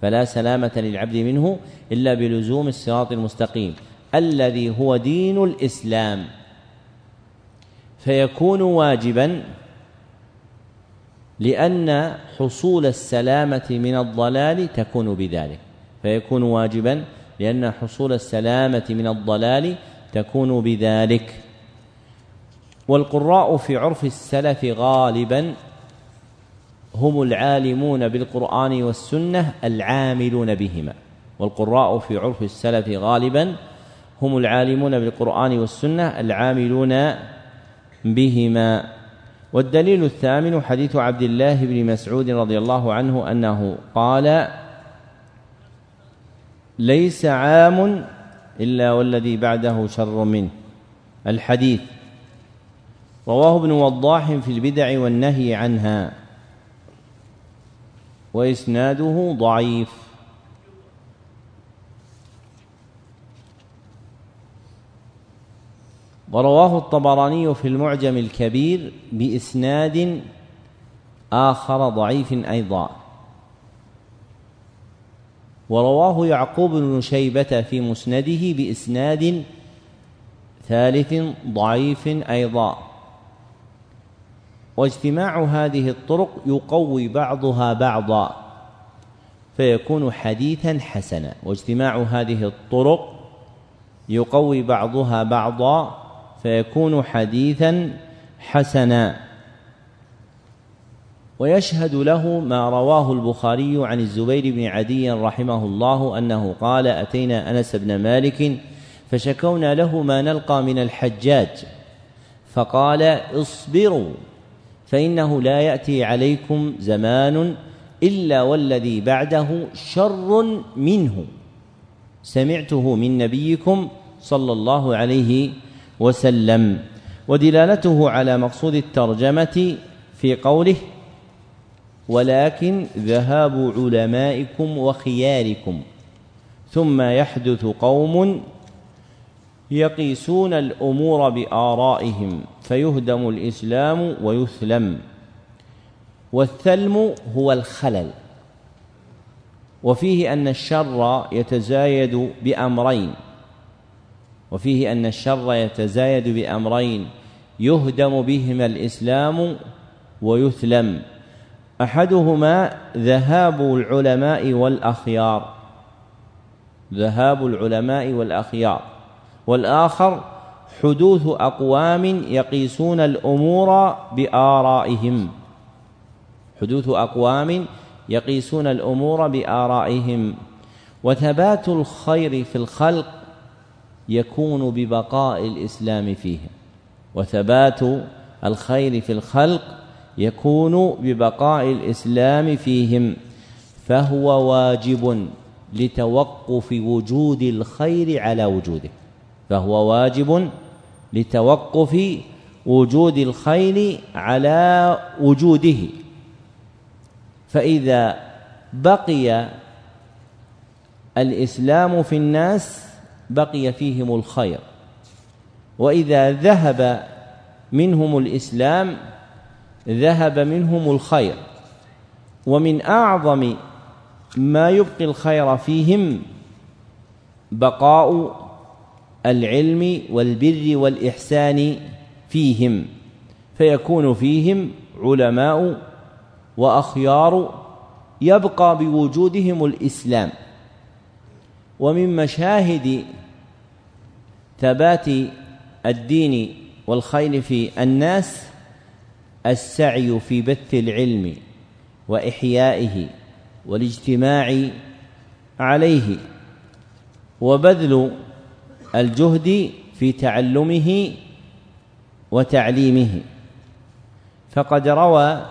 فلا سلامة للعبد منه إلا بلزوم الصراط المستقيم. الذي هو دين الإسلام. فيكون واجبا لأن حصول السلامة من الضلال تكون بذلك. فيكون واجبا لأن حصول السلامة من الضلال تكون بذلك. والقراء في عرف السلف غالبا هم العالمون بالقرآن والسنة العاملون بهما. والقراء في عرف السلف غالبا هم العالمون بالقرآن والسنة العاملون بهما. والدليل الثامن حديث عبد الله بن مسعود رضي الله عنه أنه قال ليس عام إلا والذي بعده شر منه. الحديث. رواه ابن وضاح في البدع والنهي عنها. وإسناده ضعيف. ورواه الطبراني في المعجم الكبير بإسناد آخر ضعيف أيضا. ورواه يعقوب بن شيبة في مسنده بإسناد ثالث ضعيف أيضا. واجتماع هذه الطرق يقوي بعضها بعضا فيكون حديثا حسنا. واجتماع هذه الطرق يقوي بعضها بعضا فيكون حديثا حسنا. ويشهد له ما رواه البخاري عن الزبير بن عدي رحمه الله أنه قال أتينا أنس بن مالك فشكونا له ما نلقى من الحجاج فقال اصبروا فإنه لا يأتي عليكم زمان إلا والذي بعده شر منه. سمعته من نبيكم صلى الله عليه وسلم ودلالته على مقصود الترجمة في قوله ولكن ذهاب علمائكم وخياركم ثم يحدث قوم يقيسون الأمور بآرائهم فيهدم الإسلام ويثلم والثلم هو الخلل وفيه أن الشر يتزايد بأمرين وفيه أن الشر يتزايد بأمرين يهدم بهما الإسلام ويثلم. أحدهما ذهاب العلماء والأخيار. ذهاب العلماء والأخيار. والآخر حدوث أقوام يقيسون الأمور بآرائهم. حدوث أقوام يقيسون الأمور بآرائهم. وثبات الخير في الخلق يكون ببقاء الإسلام فيهم وثبات الخير في الخلق يكون ببقاء الإسلام فيهم. فهو واجب لتوقف وجود الخير على وجوده. فهو واجب لتوقف وجود الخير على وجوده. فإذا بقي الإسلام في الناس بقي فيهم الخير. وإذا ذهب منهم الإسلام ذهب منهم الخير. ومن أعظم ما يبقي الخير فيهم بقاء العلم والبر والإحسان فيهم. فيكون فيهم علماء وأخيار يبقى بوجودهم الإسلام. ومن مشاهد ثبات الدين والخير في الناس السعي في بث العلم وإحيائه والاجتماع عليه وبذل الجهد في تعلمه وتعليمه. فقد روى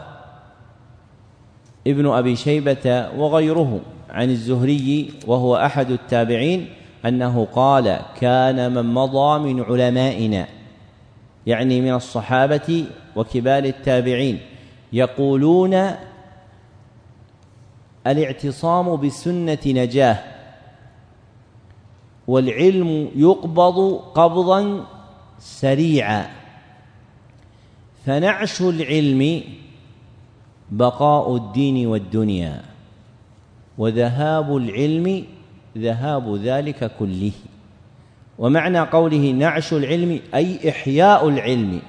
ابن أبي شيبة وغيره. عن الزهري وهو أحد التابعين أنه قال كان من مضى من علمائنا يعني من الصحابة وكبار التابعين يقولون الاعتصام بالسنه نجاة والعلم يقبض قبضا سريعا فنعش العلم بقاء الدين والدنيا. وذهاب العلم ذهاب ذلك كله. ومعنى قوله نعش العلم أي إحياء العلم.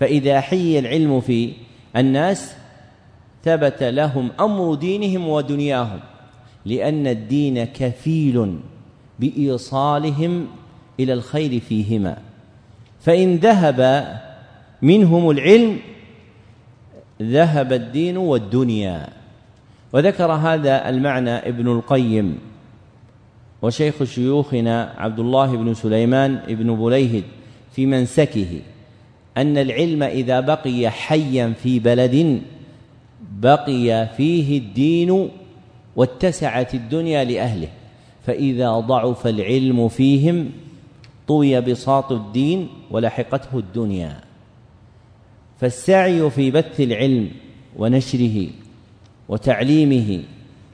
فإذا حي العلم في الناس ثبت لهم أمر دينهم ودنياهم لأن الدين كفيل بإيصالهم إلى الخير فيهما. فإن ذهب منهم العلم ذهب الدين والدنيا. وذكر هذا المعنى ابن القيم وشيخ شيوخنا عبد الله بن سليمان بن بليهد في منسكه أن العلم إذا بقي حيا في بلد بقي فيه الدين واتسعت الدنيا لأهله فإذا ضعف العلم فيهم طوي بساط الدين ولحقته الدنيا. فالسعي في بث العلم ونشره وتعليمه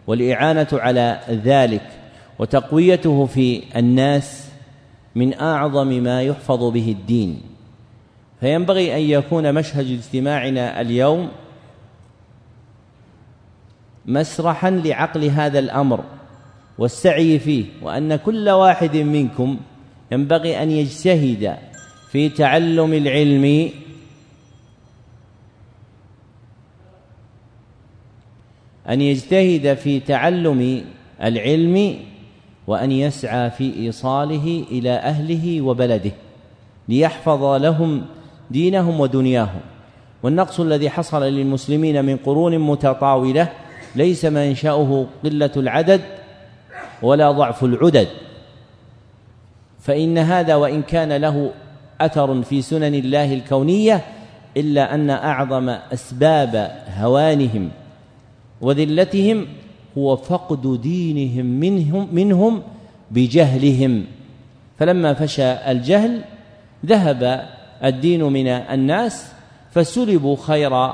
والإعانة على ذلك وتقويته في الناس من أعظم ما يحفظ به الدين. فينبغي أن يكون مشهد اجتماعنا اليوم مسرحا لعقل هذا الأمر والسعي فيه وأن كل واحد منكم ينبغي أن يجتهد في تعلم العلم أن يجتهد في تعلم العلم وأن يسعى في إيصاله إلى أهله وبلده ليحفظ لهم دينهم ودنياهم. والنقص الذي حصل للمسلمين من قرون متطاولة ليس منشأه قلة العدد ولا ضعف العدد. فإن هذا وإن كان له أثر في سنن الله الكونية إلا أن أعظم أسباب هوانهم وذلتهم هو فقد دينهم منهم منهم بجهلهم. فلما فشى الجهل ذهب الدين من الناس فسلبوا خير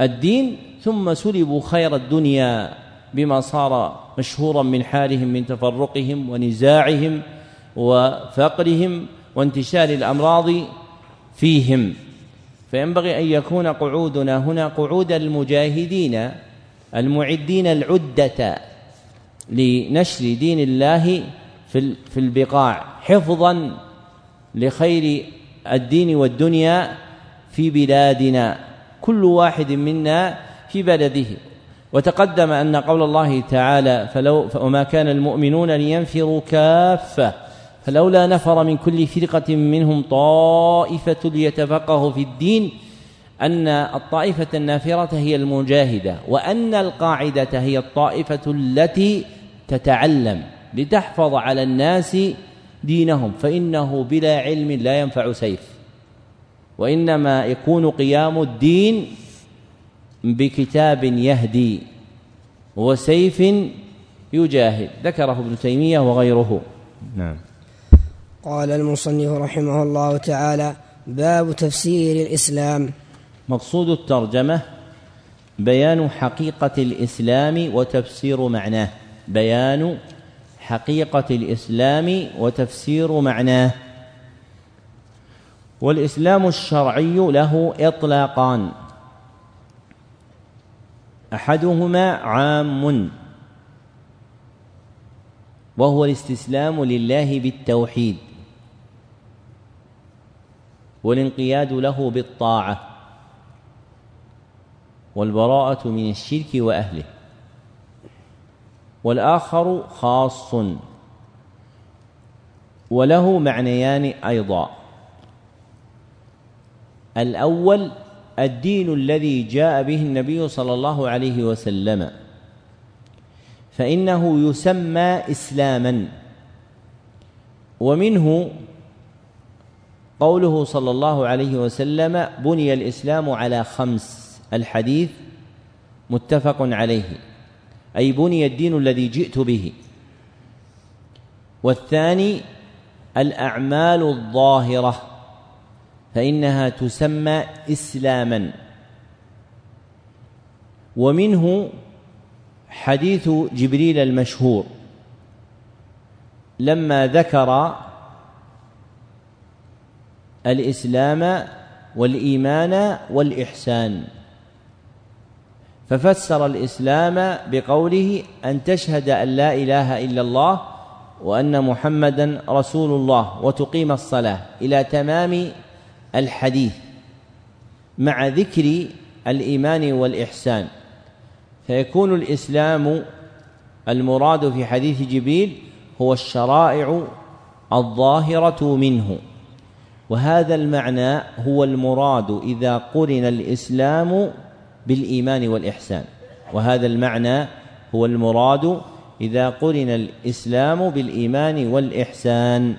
الدين ثم سلبوا خير الدنيا بما صار مشهورا من حالهم من تفرقهم ونزاعهم وفقرهم وانتشار الأمراض فيهم. فينبغي أن يكون قعودنا هنا قعود المجاهدين المعدين العدة لنشر دين الله في في البقاع حفظا لخير الدين والدنيا في بلادنا كل واحد منا في بلده. وتقدم أن قول الله تعالى فلو وما كان المؤمنون لينفروا كافة فلولا نفر من كل فرقة منهم طائفة ليتفقهوا في الدين أن الطائفة النافرة هي المجاهدة وأن القاعدة هي الطائفة التي تتعلم لتحفظ على الناس دينهم فإنه بلا علم لا ينفع سيف. وإنما يكون قيام الدين بكتاب يهدي وسيف يجاهد. ذكره ابن تيمية وغيره. نعم.
قال المصنف رحمه الله تعالى باب تفسير الإسلام.
مقصود الترجمة بيان حقيقة الإسلام وتفسير معناه. بيان حقيقة الإسلام وتفسير معناه. والإسلام الشرعي له إطلاقان. أحدهما عام. وهو الاستسلام لله بالتوحيد. والانقياد له بالطاعة. والبراءة من الشرك وأهله. والآخر خاص. وله معنيان أيضا. الأول الدين الذي جاء به النبي صلى الله عليه وسلم. فإنه يسمى إسلاما. ومنه قوله صلى الله عليه وسلم بني الإسلام على خمس. الحديث متفق عليه. أي بني الدين الذي جئت به. والثاني الأعمال الظاهرة فإنها تسمى إسلاما. ومنه حديث جبريل المشهور لما ذكر الإسلام والإيمان والإحسان. ففسر الإسلام بقوله أن تشهد أن لا إله إلا الله وأن محمدا رسول الله وتقيم الصلاة إلى تمام الحديث مع ذكر الإيمان والإحسان. فيكون الإسلام المراد في حديث جبريل هو الشرائع الظاهرة منه. وهذا المعنى هو المراد إذا قرن الإسلام بالإيمان والإحسان. وهذا المعنى هو المراد إذا قرن الإسلام بالإيمان والإحسان.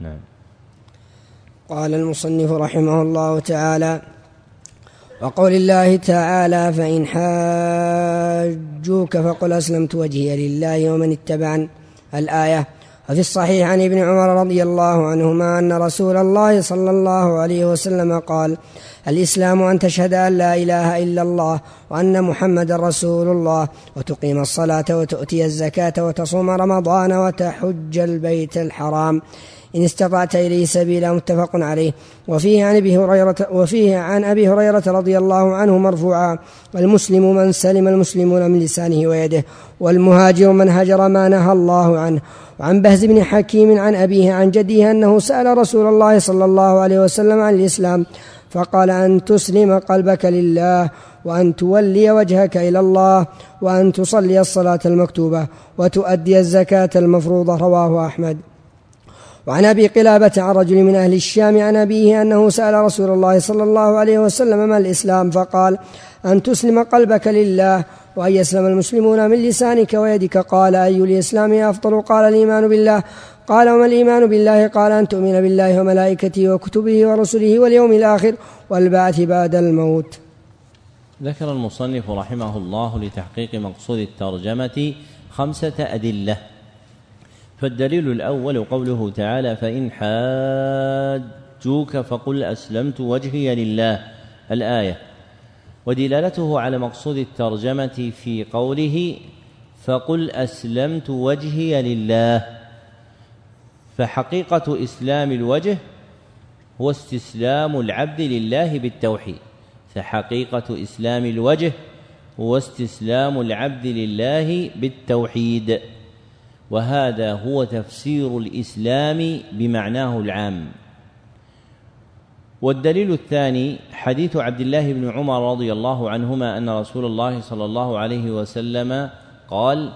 نعم.
قال المصنف رحمه الله تعالى وقول الله تعالى فإن حاجوك فقل أسلمت وجهي لله ومن اتبعن الآية وفي الصحيح عن ابن عمر رضي الله عنهما أن رسول الله صلى الله عليه وسلم قال الإسلام أن تشهد أن لا إله إلا الله وأن محمد رسول الله وتقيم الصلاة وتؤتي الزكاة وتصوم رمضان وتحج البيت الحرام. إن استطعت إليه سبيلا متفق عليه. وفيه عن أبي هريرة وفيه عن أبي هريرة رضي الله عنه مرفوعا المسلم من سلم المسلمون من لسانه ويده والمهاجر من هجر ما نهى الله عنه. وعن بهز بن حكيم عن أبيه عن جده أنه سأل رسول الله صلى الله عليه وسلم عن الإسلام فقال أن تسلم قلبك لله وأن تولي وجهك إلى الله وأن تصلي الصلاة المكتوبة وتؤدي الزكاة المفروضة. رواه أحمد. وعن أبي قلابة عن رجل من أهل الشام عن أبيه أنه سأل رسول الله صلى الله عليه وسلم ما الإسلام؟ فقال أن تسلم قلبك لله وأن يسلم المسلمون من لسانك ويدك. قال أي الإسلام أفضل؟ قال الإيمان بالله. قال وما الإيمان بالله؟ قال أن تؤمن بالله وملائكته وكتبه ورسله واليوم الآخر والبعث بعد الموت.
ذكر المصنف رحمه الله لتحقيق مقصود الترجمة خمسة أدلة. فالدليل الأول قوله تعالى فإن حاجوك فقل أسلمت وجهي لله. الآية. ودلالته على مقصود الترجمة في قوله فقل أسلمت وجهي لله. فحقيقة إسلام الوجه هو استسلام العبد لله بالتوحيد. فحقيقة إسلام الوجه هو استسلام العبد لله بالتوحيد. وهذا هو تفسير الإسلام بمعناه العام. والدليل الثاني حديث عبد الله بن عمر رضي الله عنهما أن رسول الله صلى الله عليه وسلم قال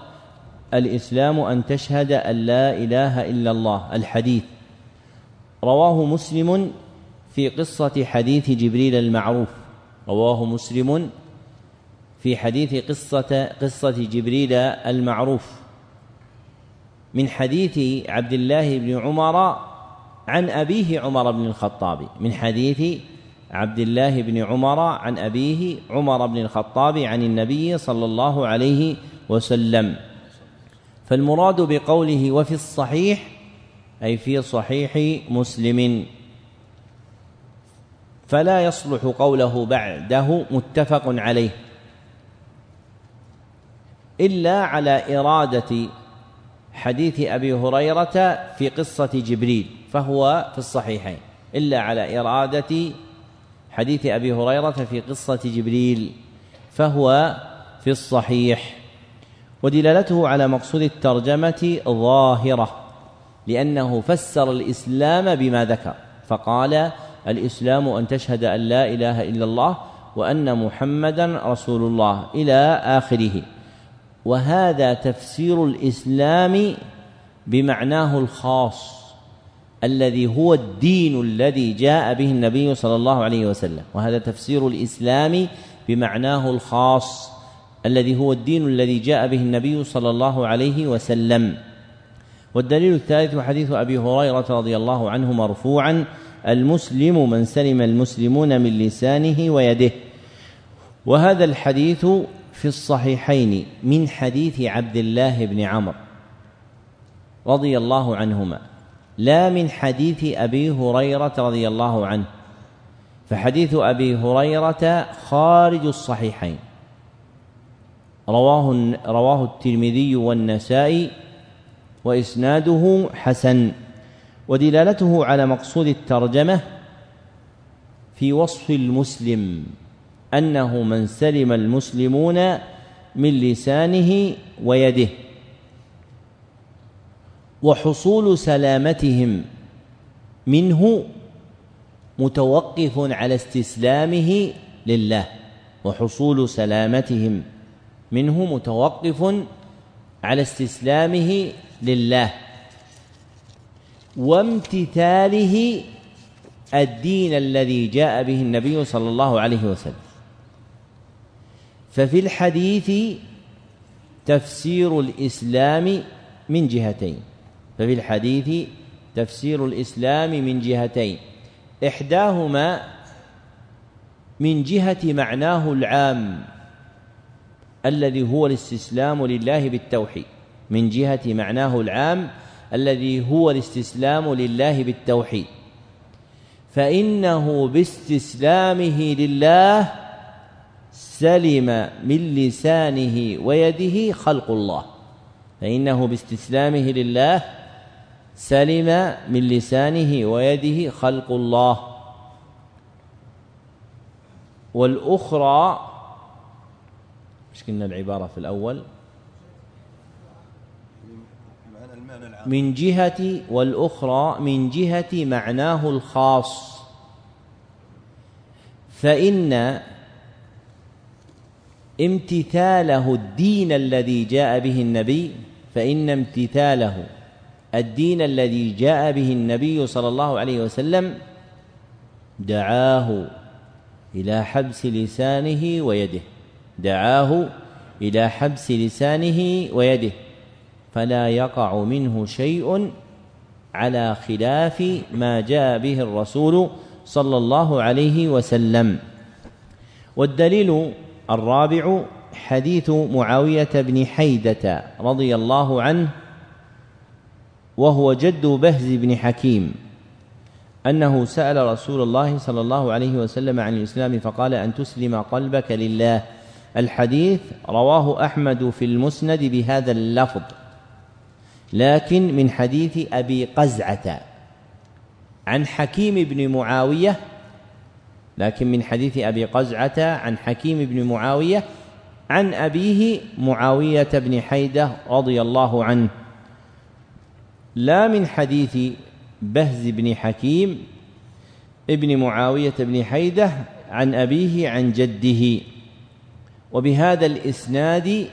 الإسلام أن تشهد أن لا إله إلا الله. الحديث. رواه مسلم في قصة حديث جبريل المعروف. رواه مسلم في حديث قصة قصة جبريل المعروف. من حديث عبد الله بن عمر عن أبيه عمر بن الخطاب. من حديث عبد الله بن عمر عن أبيه عمر بن الخطاب عن النبي صلى الله عليه وسلم. فالمراد بقوله وفي الصحيح أي في صحيح مسلم. فلا يصلح قوله بعده متفق عليه. إلا على إرادة حديث أبي هريرة في قصة جبريل فهو في الصحيحين إلا على إرادة حديث أبي هريرة في قصة جبريل فهو في الصحيح. ودلالته على مقصود الترجمة ظاهرة لأنه فسر الإسلام بما ذكر فقال الإسلام أن تشهد أن لا إله إلا الله وأن محمدا رسول الله إلى آخره. وهذا تفسير الإسلام بمعناه الخاص الذي هو الدين الذي جاء به النبي صلى الله عليه وسلم. وهذا تفسير الإسلام بمعناه الخاص الذي هو الدين الذي جاء به النبي صلى الله عليه وسلم. والدليل الثالث حديث أبي هريرة رضي الله عنه مرفوعا المسلم من سلم المسلمون من لسانه ويده. وهذا الحديث في الصحيحين من حديث عبد الله بن عمرو رضي الله عنهما لا من حديث أبي هريرة رضي الله عنه فحديث أبي هريرة خارج الصحيحين. رواه رواه الترمذي والنسائي وإسناده حسن ودلالته على مقصود الترجمة في وصف المسلم. أنه من سلم المسلمون من لسانه ويده. وحصول سلامتهم منه متوقف على استسلامه لله. وحصول سلامتهم منه متوقف على استسلامه لله. وامتثاله الدين الذي جاء به النبي صلى الله عليه وسلم. ففي الحديث تفسير الإسلام من جهتين. ففي الحديث تفسير الإسلام من جهتين. إحداهما من جهة معناه العام الذي هو الاستسلام لله بالتوحيد. من جهة معناه العام الذي هو الاستسلام لله بالتوحيد. فإنه باستسلامه لله سلم من لسانه ويده خلق الله. فإنه باستسلامه لله سلم من لسانه ويده خلق الله. والأخرى مش كنا العبارة في الأول؟ من جهة والأخرى من جهة معناه الخاص. فإن امتثاله الدين الذي جاء به النبي فإن امتثاله الدين الذي جاء به النبي صلى الله عليه وسلم دعاه إلى حبس لسانه ويده. دعاه إلى حبس لسانه ويده. فلا يقع منه شيء على خلاف ما جاء به الرسول صلى الله عليه وسلم. والدليل الرابع حديث معاوية بن حيدة رضي الله عنه وهو جد بهز بن حكيم أنه سأل رسول الله صلى الله عليه وسلم عن الإسلام فقال أن تسلم قلبك لله. الحديث رواه أحمد في المسند بهذا اللفظ لكن من حديث أبي قزعة عن حكيم بن معاوية لكن من حديث أبي قزعة عن حكيم بن معاوية عن أبيه معاوية بن حيدة رضي الله عنه. لا من حديث بهز بن حكيم ابن معاوية بن حيدة عن أبيه عن جده. وبهذا الإسناد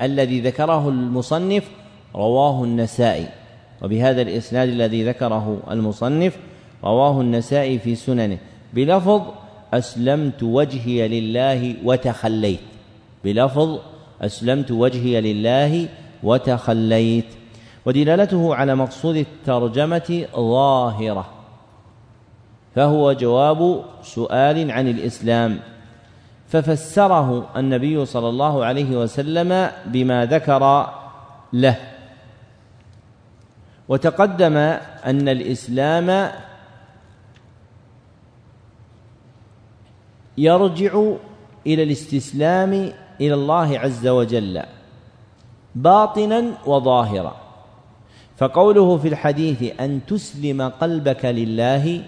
الذي ذكره المصنف رواه النسائي. وبهذا الإسناد الذي ذكره المصنف رواه النسائي في سننه. بلفظ أسلمت وجهي لله وتخليت. بلفظ أسلمت وجهي لله وتخليت. ودلالته على مقصود الترجمة ظاهرة. فهو جواب سؤال عن الإسلام. ففسره النبي صلى الله عليه وسلم بما ذكر له. وتقدم أن الإسلام يرجع إلى الاستسلام إلى الله عز وجل باطنا وظاهرا. فقوله في الحديث أن تسلم قلبك لله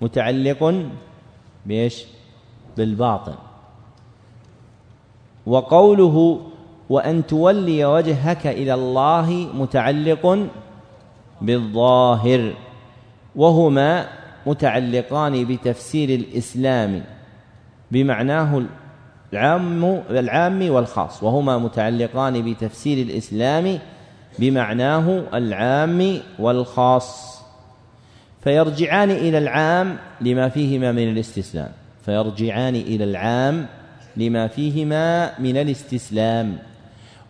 متعلق بإيش؟ بالباطن. وقوله وأن تولي وجهك إلى الله متعلق بالظاهر وهما متعلقان بتفسير الإسلام. بمعناه العام العام والخاص وهما متعلقان بتفسير الإسلام بمعناه العام والخاص. فيرجعان إلى العام لما فيهما من الاستسلام. فيرجعان إلى العام لما فيهما من الاستسلام.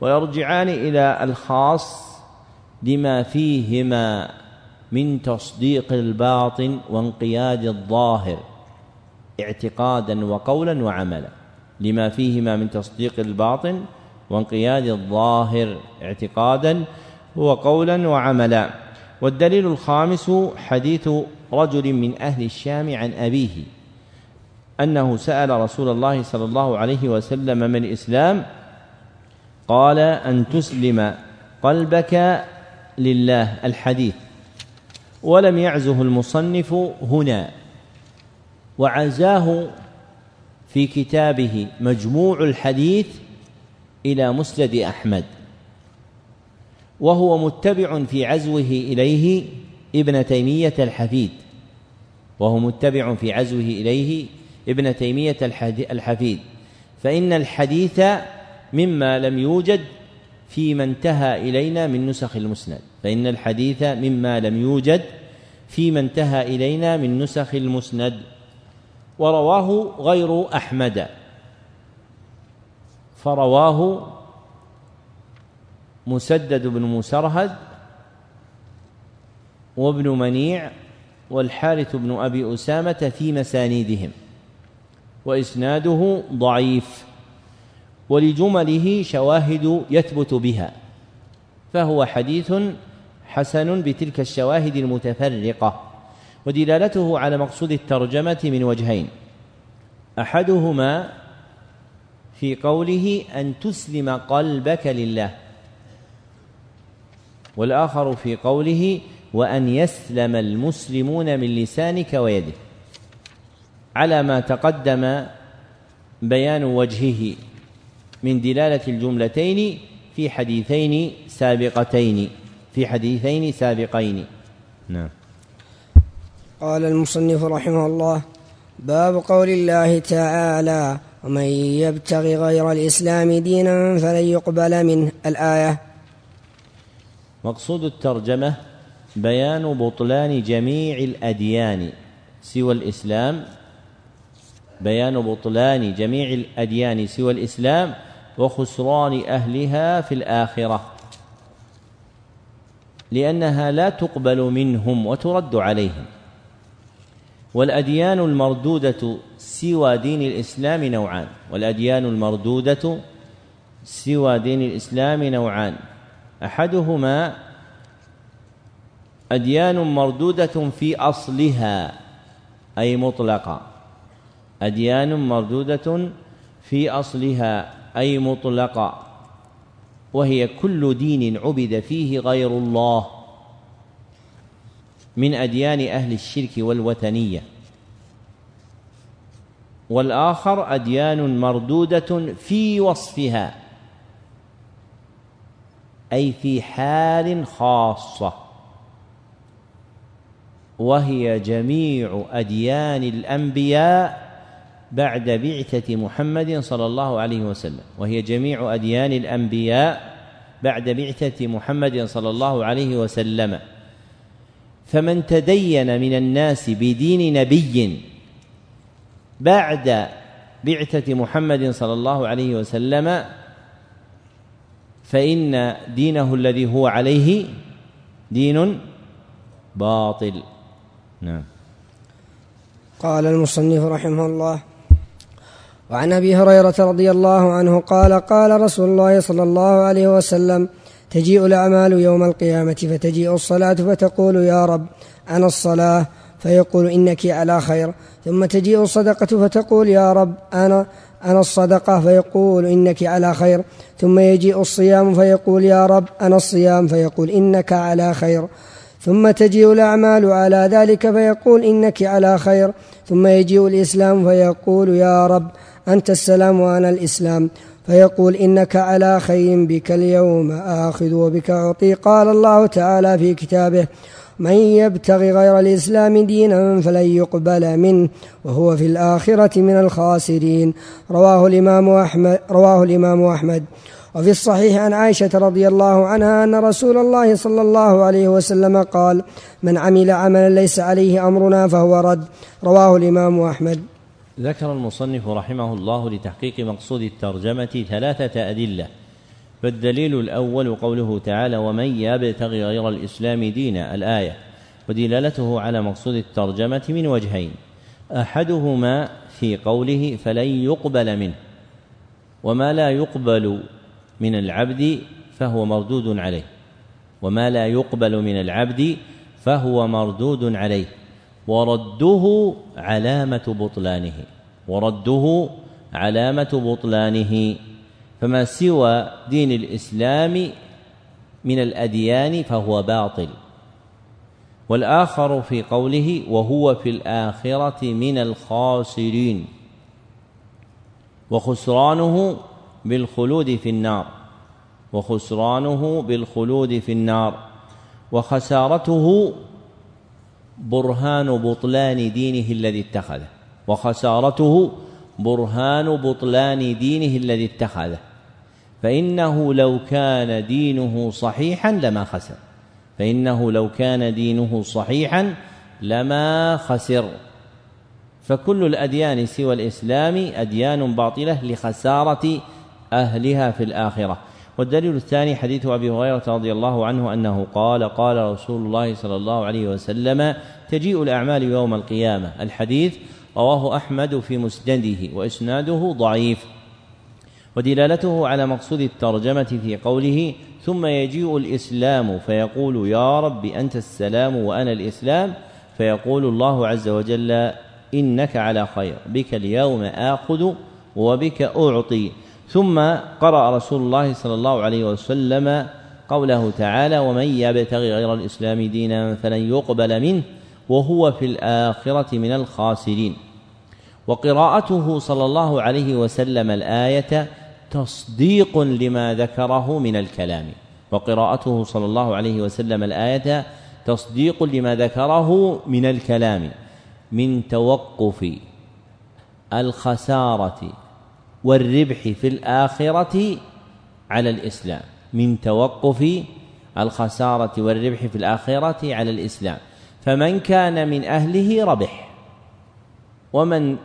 ويرجعان إلى الخاص لما فيهما من تصديق الباطن وانقياد الظاهر. اعتقادا وقولا وعملا لما فيهما من تصديق الباطن وانقياد الظاهر اعتقادا وقولا وعملا. والدليل الخامس حديث رجل من أهل الشام عن أبيه أنه سأل رسول الله صلى الله عليه وسلم من الإسلام؟ قال أن تسلم قلبك لله الحديث. ولم يعزه المصنف هنا. وعزاه في كتابه مجموع الحديث إلى مسند أحمد. وهو متبع في عزوه إليه ابن تيمية الحفيد. وهو متبع في عزوه إليه ابن تيمية الحفيد. فإن الحديث مما لم يوجد فيما انتهى إلينا من نسخ المسند. فإن الحديث مما لم يوجد فيما انتهى إلينا من نسخ المسند. ورواه غير أحمد. فرواه مسدد بن مسرهد وابن منيع والحارث بن أبي أسامة في مسانيدهم وإسناده ضعيف ولجمله شواهد يثبت بها فهو حديث حسن بتلك الشواهد المتفرقة. ودلالته على مقصود الترجمة من وجهين. أحدهما في قوله أن تسلم قلبك لله. والآخر في قوله وأن يسلم المسلمون من لسانك ويدك على ما تقدم بيان وجهه من دلالة الجملتين في حديثين سابقتين في حديثين سابقين. نعم.
قال المصنف رحمه الله باب قول الله تعالى ومن يبتغي غير الإسلام دينا فلن يقبل منه. الآية.
مقصود الترجمة بيان بطلان جميع الأديان سوى الإسلام. بيان بطلان جميع الأديان سوى الإسلام وخسران أهلها في الآخرة. لأنها لا تقبل منهم وترد عليهم. والأديان المردودة سوى دين الإسلام نوعان. والأديان المردودة سوى دين الإسلام نوعان. أحدهما أديان مردودة في أصلها أي مطلقة. أديان مردودة في أصلها أي مطلقة. وهي كل دين عبد فيه غير الله. من أديان أهل الشرك والوثنية. والآخر أديان مردودة في وصفها أي في حال خاصة. وهي جميع أديان الأنبياء بعد بعثة محمد صلى الله عليه وسلم. وهي جميع أديان الأنبياء بعد بعثة محمد صلى الله عليه وسلم. فمن تدين من الناس بدين نبي بعد بعثة محمد صلى الله عليه وسلم فإن دينه الذي هو عليه دين باطل. نعم.
قال المصنف رحمه الله وعن أبي هريرة رضي الله عنه قال قال رسول الله صلى الله عليه وسلم تجيء الأعمال يوم القيامة فتجيء الصلاة فتقول يا رب أنا الصلاة فيقول إنك على خير. ثم تجيء الصدقة فتقول يا رب أنا أنا الصدقة فيقول إنك على خير. ثم يجيء الصيام فيقول يا رب أنا الصيام فيقول إنك على خير. ثم تجيء الأعمال على ذلك فيقول إنك على خير. ثم يجيء الإسلام فيقول يا رب أنت السلام وأنا الإسلام. فيقول إنك على خير بك اليوم آخذ وبك أعطي. قال الله تعالى في كتابه من يبتغي غير الإسلام دينا فلن يقبل منه وهو في الآخرة من الخاسرين. رواه الإمام أحمد رواه الإمام أحمد. وفي الصحيح عن عائشة رضي الله عنها أن رسول الله صلى الله عليه وسلم قال من عمل عملا ليس عليه أمرنا فهو رد. رواه الإمام أحمد.
ذكر المصنف رحمه الله لتحقيق مقصود الترجمة ثلاثة أدلة فالدليل الأول قوله تعالى ومن يبتغي غير الإسلام دينا الآية ودلالته على مقصود الترجمة من وجهين أحدهما في قوله فلن يقبل منه وما لا يقبل من العبد فهو مردود عليه وما لا يقبل من العبد فهو مردود عليه. ورده علامة بطلانه ورده علامة بطلانه. فما سوى دين الإسلام من الأديان فهو باطل. والآخر في قوله وهو في الآخرة من الخاسرين. وخسرانه بالخلود في النار. وخسرانه بالخلود في النار. وخسارته برهان بطلان دينه الذي اتخذه وخسارته برهان بطلان دينه الذي اتخذه. فإنه لو كان دينه صحيحا لما خسر. فإنه لو كان دينه صحيحا لما خسر. فكل الأديان سوى الإسلام أديان باطلة لخسارة أهلها في الآخرة. والدليل الثاني حديث أبي هريرة رضي الله عنه أنه قال قال رسول الله صلى الله عليه وسلم تجيء الأعمال يوم القيامة. الحديث رواه أحمد في مسنده وإسناده ضعيف. ودلالته على مقصود الترجمة في قوله ثم يجيء الإسلام فيقول يا رب أنت السلام وأنا الإسلام. فيقول الله عز وجل إنك على خير بك اليوم آخذ وبك أعطي. ثم قرأ رسول الله صلى الله عليه وسلم قوله تعالى ومن يبتغي غير الإسلام دينا فلن يقبل منه وهو في الآخرة من الخاسرين. وقراءته صلى الله عليه وسلم الآية تصديق لما ذكره من الكلام. وقراءته صلى الله عليه وسلم الآية تصديق لما ذكره من الكلام من توقف الخسارة. والربح في الآخرة على الإسلام من توقف الخسارة والربح في الآخرة على الإسلام. فمن كان من أهله ربح ومن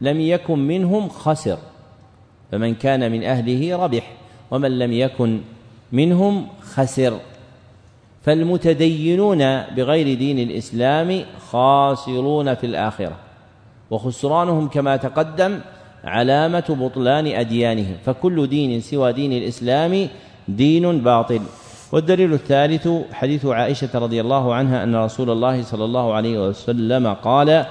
لم يكن منهم خسر. فمن كان من أهله ربح ومن لم يكن منهم خسر. فالمتدينون بغير دين الإسلام خاسرون في الآخرة وخسرانهم كما تقدم علامة بطلان أديانهم فكل دين سوى دين الإسلام دين باطل. والدليل الثالث حديث عائشة رضي الله عنها أن رسول الله صلى الله عليه وسلم قال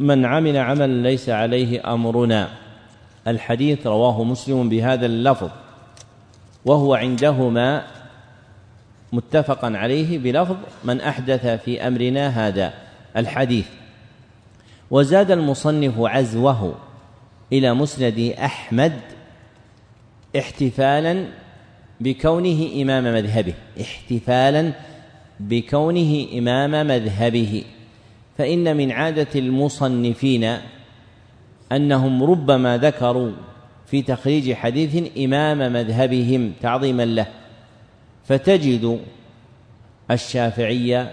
من عمل عملا ليس عليه أمرنا. الحديث رواه مسلم بهذا اللفظ وهو عندهما متفقا عليه بلفظ من أحدث في أمرنا هذا. الحديث وزاد المصنف عزوه إلى مسند أحمد احتفالا بكونه إمام مذهبه احتفالا بكونه إمام مذهبه. فإن من عادة المصنفين أنهم ربما ذكروا في تخريج حديث إمام مذهبهم تعظيما له. فتجد الشافعي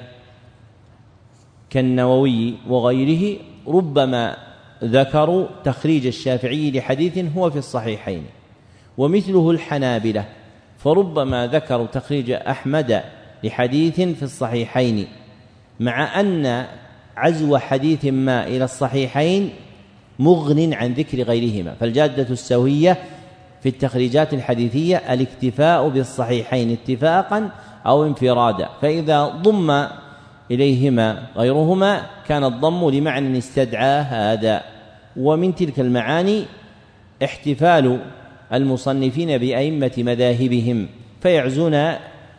كالنووي وغيره ربما ذكروا تخريج الشافعي لحديث هو في الصحيحين ومثله الحنابلة فربما ذكروا تخريج أحمد لحديث في الصحيحين مع أن عزو حديث ما إلى الصحيحين مغن عن ذكر غيرهما فالجادة السوية في التخريجات الحديثية الاكتفاء بالصحيحين اتفاقا أو انفرادا فإذا ضم إليهما غيرهما كان الضم لمعنى استدعى هذا. ومن تلك المعاني احتفال المصنفين بأئمة مذاهبهم فيعزون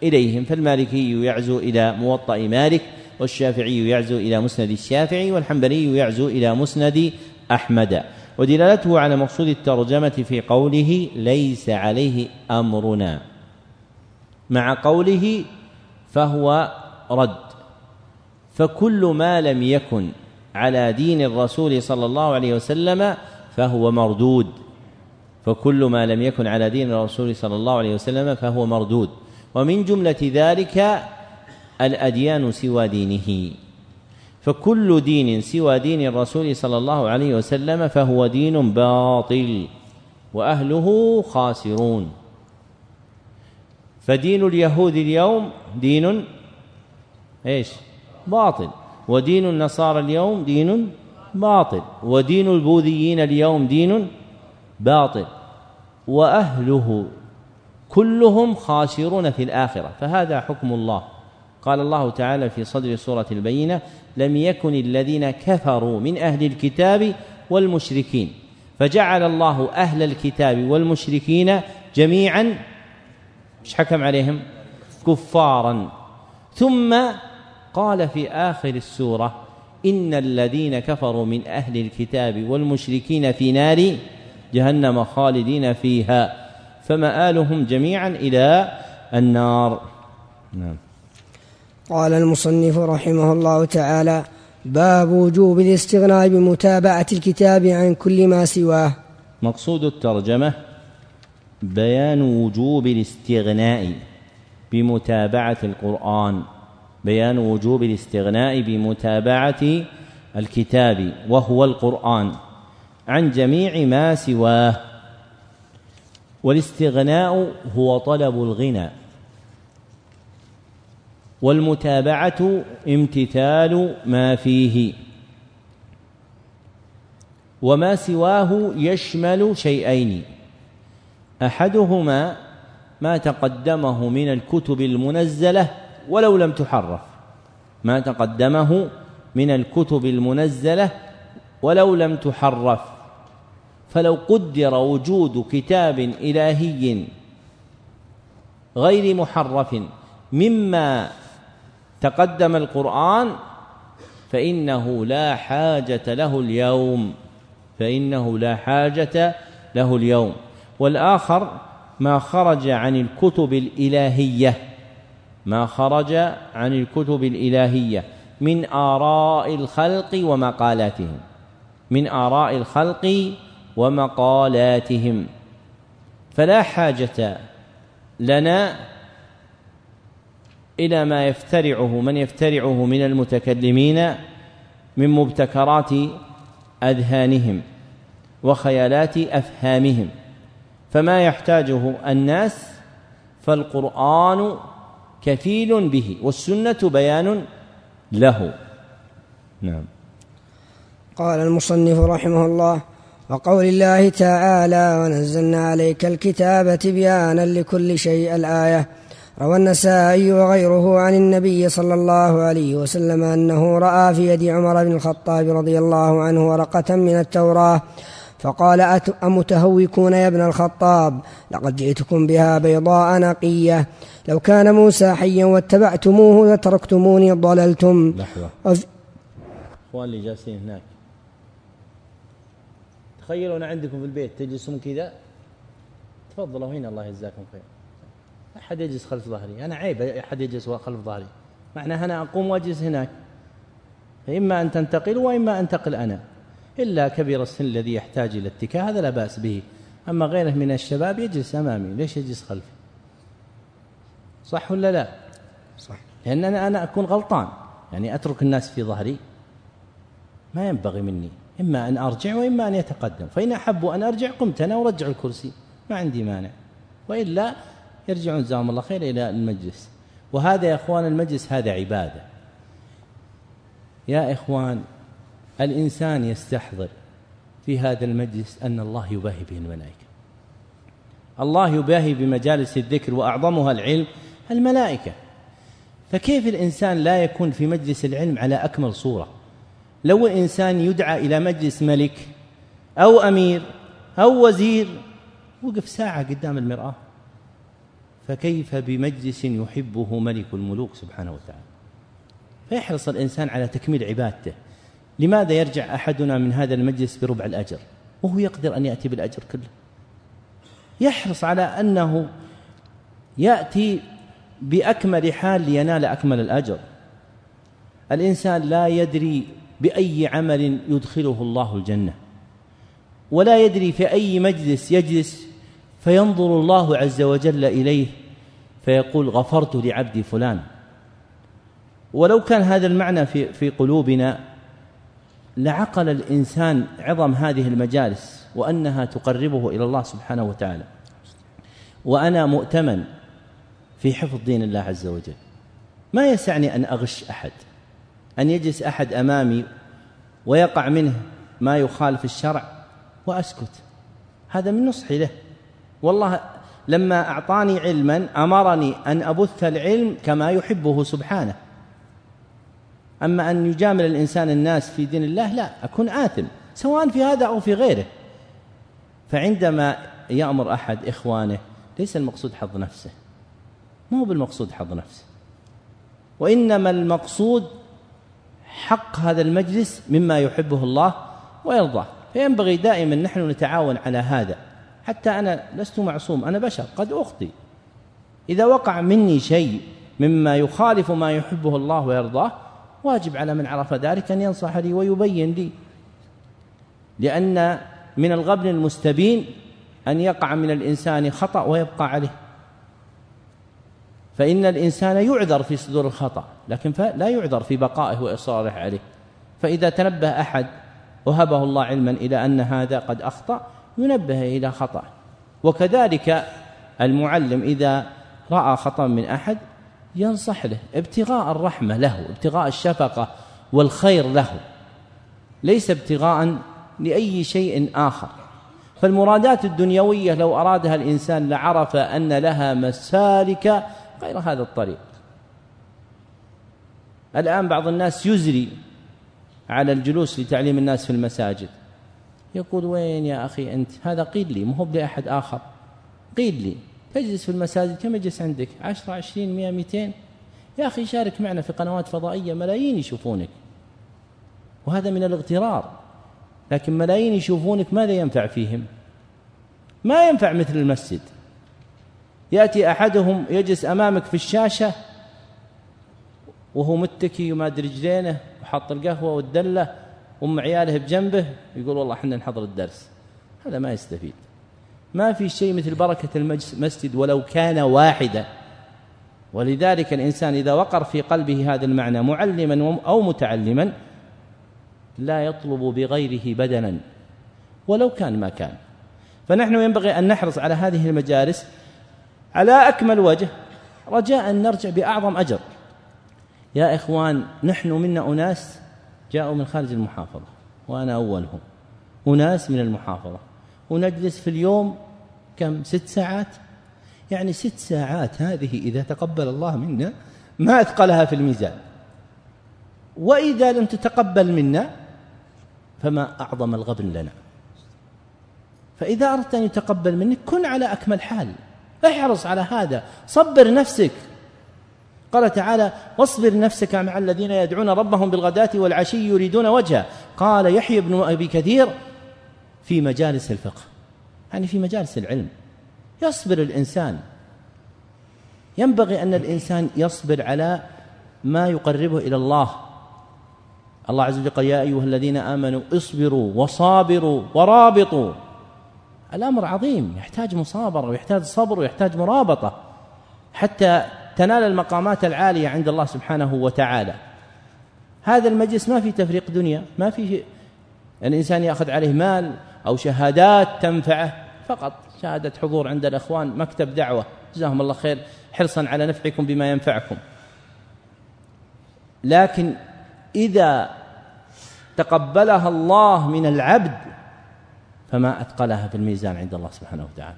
إليهم فالمالكي يعزو إلى موطأ مالك والشافعي يعزو إلى مسند الشافعي والحنبلي يعزو إلى مسند أحمد. ودلالته على مقصود الترجمة في قوله ليس عليه أمرنا. مع قوله فهو رد. فكل ما لم يكن على دين الرسول صلى الله عليه وسلم فهو مردود. فكل ما لم يكن على دين الرسول صلى الله عليه وسلم فهو مردود. ومن جملة ذلك الأديان سوى دينه. فكل دين سوى دين الرسول صلى الله عليه وسلم فهو دين باطل وأهله خاسرون. فدين اليهود اليوم دين إيش؟ باطل. ودين النصارى اليوم دين باطل ودين البوذيين اليوم دين باطل وأهله كلهم خاسرون في الآخرة فهذا حكم الله. قال الله تعالى في صدر سورة البينة لم يكن الذين كفروا من أهل الكتاب والمشركين فجعل الله أهل الكتاب والمشركين جميعا مش حكم عليهم؟ كفارا. ثم قال في آخر السورة ان الذين كفروا من أهل الكتاب والمشركين في نار جهنم خالدين فيها. فمآلهم جميعا إلى النار. نعم.
قال المصنف رحمه الله تعالى باب وجوب الاستغناء بمتابعة الكتاب عن كل ما سواه.
مقصود الترجمة بيان وجوب الاستغناء بمتابعة القرآن. بيان وجوب الاستغناء بمتابعة الكتاب وهو القرآن عن جميع ما سواه. والاستغناء هو طلب الغنى. والمتابعة امتثال ما فيه. وما سواه يشمل شيئين. أحدهما ما تقدمه من الكتب المنزلة ولو لم تحرف ما تقدمه من الكتب المنزلة ولو لم تحرف. فلو قدر وجود كتاب إلهي غير محرف مما تقدم القرآن فإنه لا حاجة له اليوم. فإنه لا حاجة له اليوم. والآخر ما خرج عن الكتب الإلهية. ما خرج عن الكتب الإلهية من آراء الخلق ومقالاتهم. من آراء الخلق ومقالاتهم. فلا حاجة لنا إلى ما يفترعه من يفترعه من المتكلمين من مبتكرات أذهانهم وخيالات أفهامهم. فما يحتاجه الناس فالقرآن كفيل به والسنة بيان له. نعم.
قال المصنف رحمه الله وقول الله تعالى ونزلنا عليك الكتاب تبيانا لكل شيء. الآية روى النسائي وغيره عن النبي صلى الله عليه وسلم أنه رأى في يد عمر بن الخطاب رضي الله عنه ورقة من التوراة فقال أمتهوكون يا ابن الخطاب؟ لقد جئتكم بها بيضاء نقية. لو كان موسى حيا واتبعتموه لتركتموني ضللتم.
لحظة. وف... إخوان اللي جالسين هناك. تخيلوا أنا عندكم في البيت تجلسون كذا؟ تفضلوا هنا الله يجزاكم خير. أحد يجلس خلف ظهري؟ أنا عيب أحد يجلس خلف ظهري. معناه أنا أقوم وأجلس هناك. فإما أن تنتقلوا وإما أنتقل أنا. إلا كبير السن الذي يحتاج إلى اتكاء هذا لا بأس به. أما غيره من الشباب يجلس أمامي ليش يجلس خلفي؟ صح ولا لا؟
صح.
لأن أنا, أنا أكون غلطان. يعني أترك الناس في ظهري؟ ما ينبغي مني. إما أن أرجع وإما أن يتقدم. فإن أحبوا أن أرجع قمت أنا ورجع الكرسي. ما عندي مانع. وإلا يرجعون جزاهم الله خير إلى المجلس. وهذا يا إخوان المجلس هذا عبادة. يا إخوان الإنسان يستحضر في هذا المجلس أن الله يباهي به الملائكة. الله يباهي بمجالس الذكر وأعظمها العلم الملائكة. فكيف الإنسان لا يكون في مجلس العلم على أكمل صورة؟ لو الإنسان يدعى إلى مجلس ملك أو أمير أو وزير وقف ساعة قدام المرآة فكيف بمجلس يحبه ملك الملوك سبحانه وتعالى؟ فيحرص الإنسان على تكميل عبادته. لماذا يرجع أحدنا من هذا المجلس بربع الأجر؟ وهو يقدر أن يأتي بالأجر كله. يحرص على أنه يأتي بأكمل حال لينال أكمل الأجر. الإنسان لا يدري بأي عمل يدخله الله الجنة ولا يدري في أي مجلس يجلس فينظر الله عز وجل إليه فيقول غفرت لعبدي فلان. ولو كان هذا المعنى في في قلوبنا لعقل الإنسان عظم هذه المجالس وأنها تقربه إلى الله سبحانه وتعالى. وأنا مؤتمن في حفظ دين الله عز وجل. ما يسعني أن أغش أحد؟ أن يجلس أحد أمامي ويقع منه ما يخالف الشرع وأسكت. هذا من نصحي له. والله لما أعطاني علما أمرني أن أبث العلم كما يحبه سبحانه. أما أن يجامل الإنسان الناس في دين الله لا أكون آثم سواء في هذا أو في غيره. فعندما يأمر أحد إخوانه ليس المقصود حظ نفسه مو بالمقصود حظ نفسه. وإنما المقصود حق هذا المجلس مما يحبه الله ويرضاه. فينبغي دائما نحن نتعاون على هذا. حتى أنا لست معصوم أنا بشر قد أخطي إذا وقع مني شيء مما يخالف ما يحبه الله ويرضاه واجب على من عرف ذلك أن ينصح لي ويبين لي. لأن من الغبن المستبين أن يقع من الإنسان خطأ ويبقى عليه. فإن الإنسان يعذر في صدور الخطأ لكن لا يعذر في بقائه وإصراره عليه. فإذا تنبه أحد وهبه الله علما إلى أن هذا قد أخطأ ينبه إلى خطأ وكذلك المعلم إذا رأى خطأ من أحد ينصح له ابتغاء الرحمة له ابتغاء الشفقة والخير له. ليس ابتغاء لأي شيء آخر. فالمرادات الدنيوية لو أرادها الإنسان لعرف أن لها مسالك غير هذا الطريق. الآن بعض الناس يزري على الجلوس لتعليم الناس في المساجد. يقول وين يا أخي أنت؟ هذا قيل لي مو لأحد آخر. قيل لي. تجلس في المساجد كم يجلس عندك؟ عشرة عشرين مئة مئتين. يا أخي شارك معنا في قنوات فضائية ملايين يشوفونك. وهذا من الاغترار. لكن ملايين يشوفونك ماذا ينفع فيهم؟ ما ينفع مثل المسجد. يأتي أحدهم يجلس أمامك في الشاشة وهو متكي وماد رجلينه وحط القهوة والدلة وأم عياله بجنبه يقول والله إحنا نحضر الدرس. هذا ما يستفيد. ما في شيء مثل بركة المسجد ولو كان واحدا. ولذلك الإنسان إذا وقر في قلبه هذا المعنى معلما أو متعلما لا يطلب بغيره بدلا ولو كان ما كان. فنحن ينبغي أن نحرص على هذه المجالس على أكمل وجه. رجاء أن نرجع بأعظم أجر. يا إخوان نحن منا أناس جاءوا من خارج المحافظة وأنا أولهم. أناس من المحافظة. ونجلس في اليوم كم؟ ست ساعات؟ يعني ست ساعات هذه إذا تقبل الله منا ما أثقلها في الميزان. وإذا لم تتقبل منا فما أعظم الغبن لنا. فإذا أردت أن يتقبل منك كن على أكمل حال. احرص على هذا. صبر نفسك. قال تعالى واصبر نفسك مع الذين يدعون ربهم بالغداة والعشي يريدون وجهه. قال يحيى بن أبي كثير في مجالس الفقه. يعني في مجالس العلم. يصبر الإنسان. ينبغي أن الإنسان يصبر على ما يقربه إلى الله. الله عز وجل قال يا أيها الذين آمنوا اصبروا وصابروا ورابطوا. الأمر عظيم يحتاج مصابرة ويحتاج صبر ويحتاج مرابطة حتى تنال المقامات العالية عند الله سبحانه وتعالى. هذا المجلس ما في تفريق دنيا ما في الإنسان يأخذ عليه مال أو شهادات تنفعه فقط. شهادة حضور عند الأخوان مكتب دعوة. جزاهم الله خير. حرصا على نفعكم بما ينفعكم. لكن إذا تقبلها الله من العبد فما أثقلها في الميزان عند الله سبحانه وتعالى.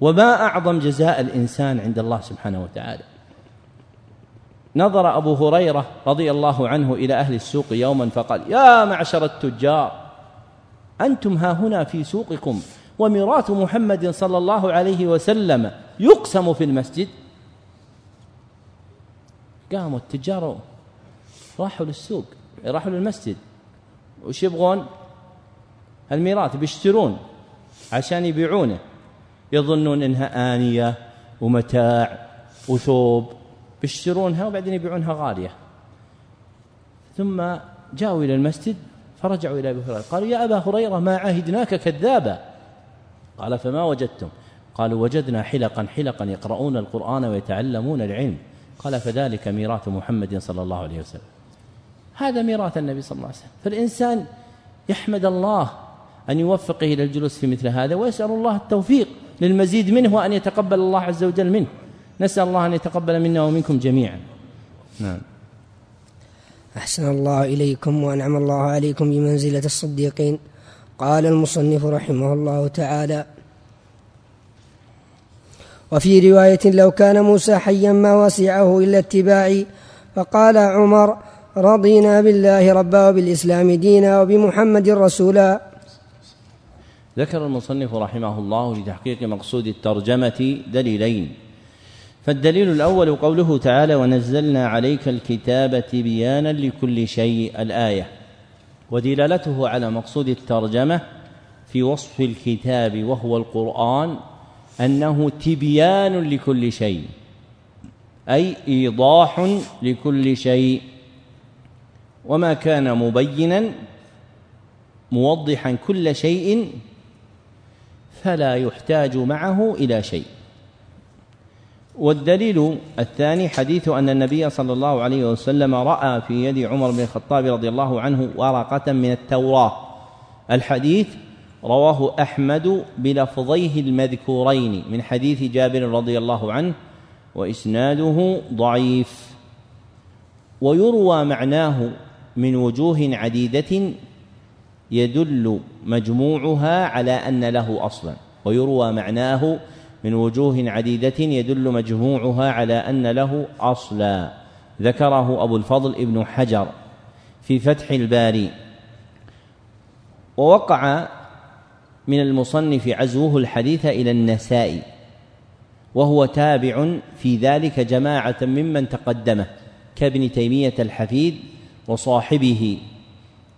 وما أعظم جزاء الإنسان عند الله سبحانه وتعالى. نظر أبو هريرة رضي الله عنه إلى أهل السوق يوما فقال يا معشر التجار أنتم ها هنا في سوقكم. وميراث محمد صلى الله عليه وسلم يقسم في المسجد. قاموا التجار راحوا للسوق راحوا للمسجد. وش يبغون؟ الميراث بيشترون عشان يبيعونه. يظنون إنها آنية ومتاع وثوب. بيشترونها وبعدين يبيعونها غالية. ثم جاءوا إلى المسجد فرجعوا إلى أبي هريرة. قالوا يا أبا هريرة ما عهدناك كذابا. قال فما وجدتم؟ قالوا وجدنا حلقا حلقا يقرؤون القرآن ويتعلمون العلم. قال فذلك ميراث محمد صلى الله عليه وسلم. هذا ميراث النبي صلى الله عليه وسلم. فالإنسان يحمد الله أن يوفقه إلى الجلوس في مثل هذا ويسأل الله التوفيق للمزيد منه وأن يتقبل الله عز وجل منه. نسأل الله أن يتقبل منا ومنكم جميعا. نعم.
أحسن الله إليكم وأنعم الله عليكم بمنزلة الصديقين. قال المصنف رحمه الله تعالى وفي رواية لو كان موسى حيا ما وسعه إلا اتباعي فقال عمر رضينا بالله ربا وبالإسلام دينا وبمحمد رسولا.
ذكر المصنف رحمه الله لتحقيق مقصود الترجمة دليلين فالدليل الأول قوله تعالى ونزلنا عليك الكتاب تبيانا لكل شيء. الآية. ودلالته على مقصود الترجمة في وصف الكتاب وهو القرآن أنه تبيان لكل شيء أي إيضاح لكل شيء. وما كان مبينا موضحا كل شيء فلا يحتاج معه إلى شيء. والدليل الثاني حديث أن النبي صلى الله عليه وسلم رأى في يد عمر بن الخطاب رضي الله عنه ورقة من التوراة. الحديث رواه أحمد بلفظيه المذكورين من حديث جابر رضي الله عنه وإسناده ضعيف. ويروى معناه من وجوه عديدة يدل مجموعها على أن له أصلا. ويروى معناه من وجوه عديدة يدل مجموعها على أن له أصلا. ذكره أبو الفضل ابن حجر في فتح الباري. ووقع من المصنف عزوه الحديث إلى النسائي وهو تابع في ذلك جماعة ممن تقدمه كابن تيمية الحفيد وصاحبه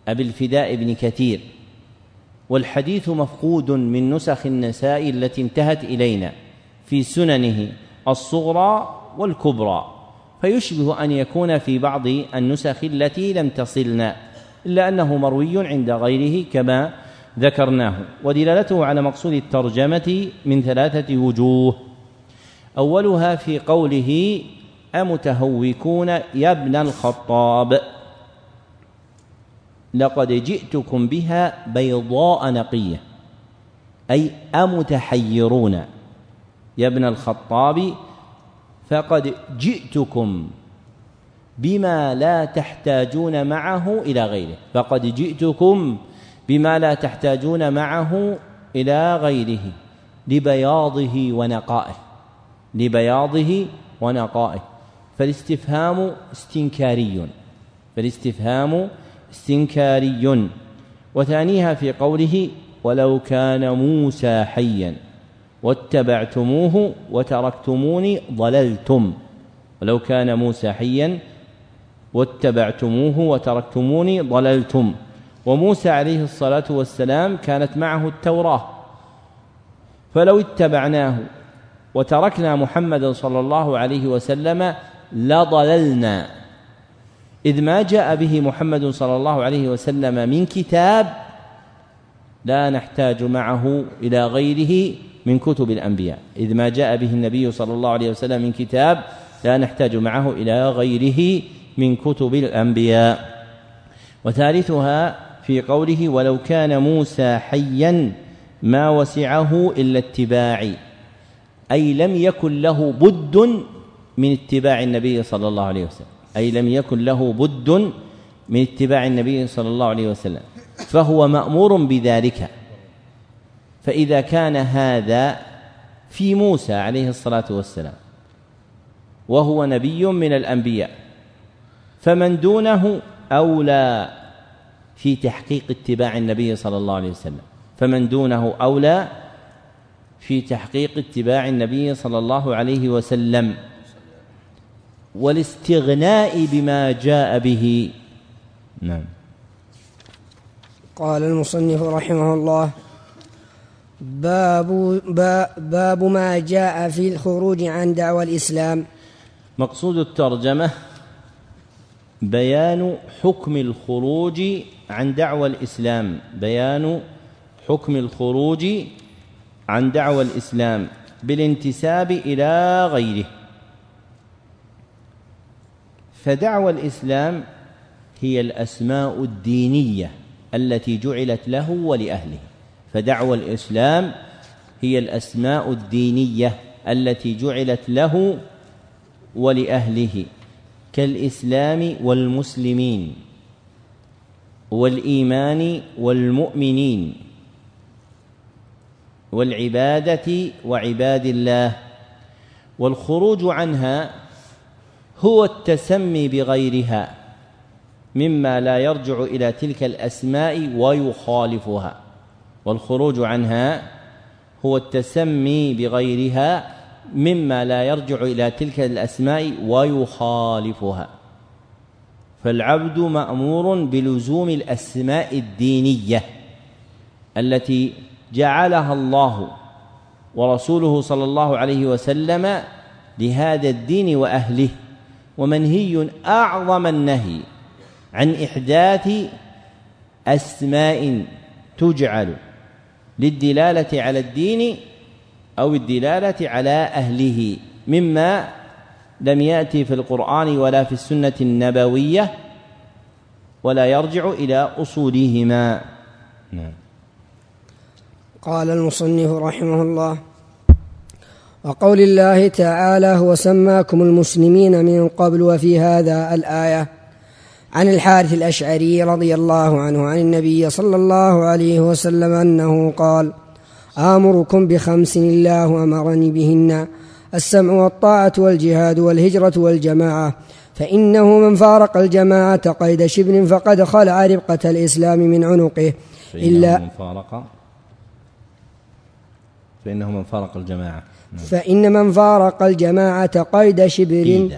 أبي الفداء بن كثير. والحديث مفقود من نسخ النساء التي انتهت إلينا في سننه الصغرى والكبرى. فيشبه أن يكون في بعض النسخ التي لم تصلنا إلا أنه مروي عند غيره كما ذكرناه. ودلالته على مقصود الترجمة من ثلاثة وجوه. أولها في قوله أمتهوكون يا ابن الخطاب. لقد جئتكم بها بيضاء نقية أي أمتحيرون. يا ابن الخطاب فقد جئتكم بما لا تحتاجون معه إلى غيره. فقد جئتكم بما لا تحتاجون معه إلى غيره لبياضه ونقائه لبياضه ونقائه. فالاستفهام استنكاري فالاستفهام استنكاري وثانيها في قوله ولو كان موسى حيا واتبعتموه وتركتموني ضللتم. ولو كان موسى حيا واتبعتموه وتركتموني ضللتم. وموسى عليه الصلاة والسلام كانت معه التوراة. فلو اتبعناه وتركنا محمدا صلى الله عليه وسلم لضللنا. إذ ما جاء به محمد صلى الله عليه وسلم من كتاب لا نحتاج معه إلى غيره من كتب الأنبياء. إذ ما جاء به النبي صلى الله عليه وسلم من كتاب لا نحتاج معه إلى غيره من كتب الأنبياء. وثالثها في قوله ولو كان موسى حيا ما وسعه إلا اتباعي أي لم يكن له بد من اتباع النبي صلى الله عليه وسلم. أي لم يكن له بد من اتباع النبي صلى الله عليه وسلم فهو مأمور بذلك. فإذا كان هذا في موسى عليه الصلاة والسلام وهو نبي من الأنبياء فمن دونه أولى في تحقيق اتباع النبي صلى الله عليه وسلم. فمن دونه أولى في تحقيق اتباع النبي صلى الله عليه وسلم. والاستغناء بما جاء به. نعم.
قال المصنف رحمه الله باب باب ما جاء في الخروج عن دعوى الإسلام.
مقصود الترجمة بيان حكم الخروج عن دعوى الإسلام. بيان حكم الخروج عن دعوى الإسلام بالانتساب إلى غيره. فدعوى الإسلام هي الأسماء الدينية التي جعلت له ولأهله. فدعوى الإسلام هي الأسماء الدينية التي جعلت له ولأهله كالإسلام والمسلمين والإيمان والمؤمنين والعبادة وعباد الله والخروج عنها هو التسمي بغيرها مما لا يرجع إلى تلك الأسماء ويخالفها والخروج عنها هو التسمي بغيرها مما لا يرجع إلى تلك الأسماء ويخالفها. فالعبد مأمور بلزوم الأسماء الدينية التي جعلها الله ورسوله صلى الله عليه وسلم لهذا الدين وأهله. ومنهي أعظم النهي عن إحداث أسماء تجعل للدلالة على الدين أو الدلالة على أهله مما لم يأتي في القرآن ولا في السنة النبوية ولا يرجع إلى أصولهما. نعم
قال المصنف رحمه الله وقول الله تعالى هو سماكم المسلمين من قبل وفي هذا الآية عن الحارث الأشعري رضي الله عنه عن النبي صلى الله عليه وسلم أنه قال آمركم بخمس الله أمرني بهن السمع والطاعة والجهاد والهجرة والجماعة فإنه من فارق الجماعة قيد شبر فقد خلع ربقة الإسلام من عنقه
إلا من فارق فإنه من فارق الجماعة.
فإن من فارق الجماعة قيد شبر.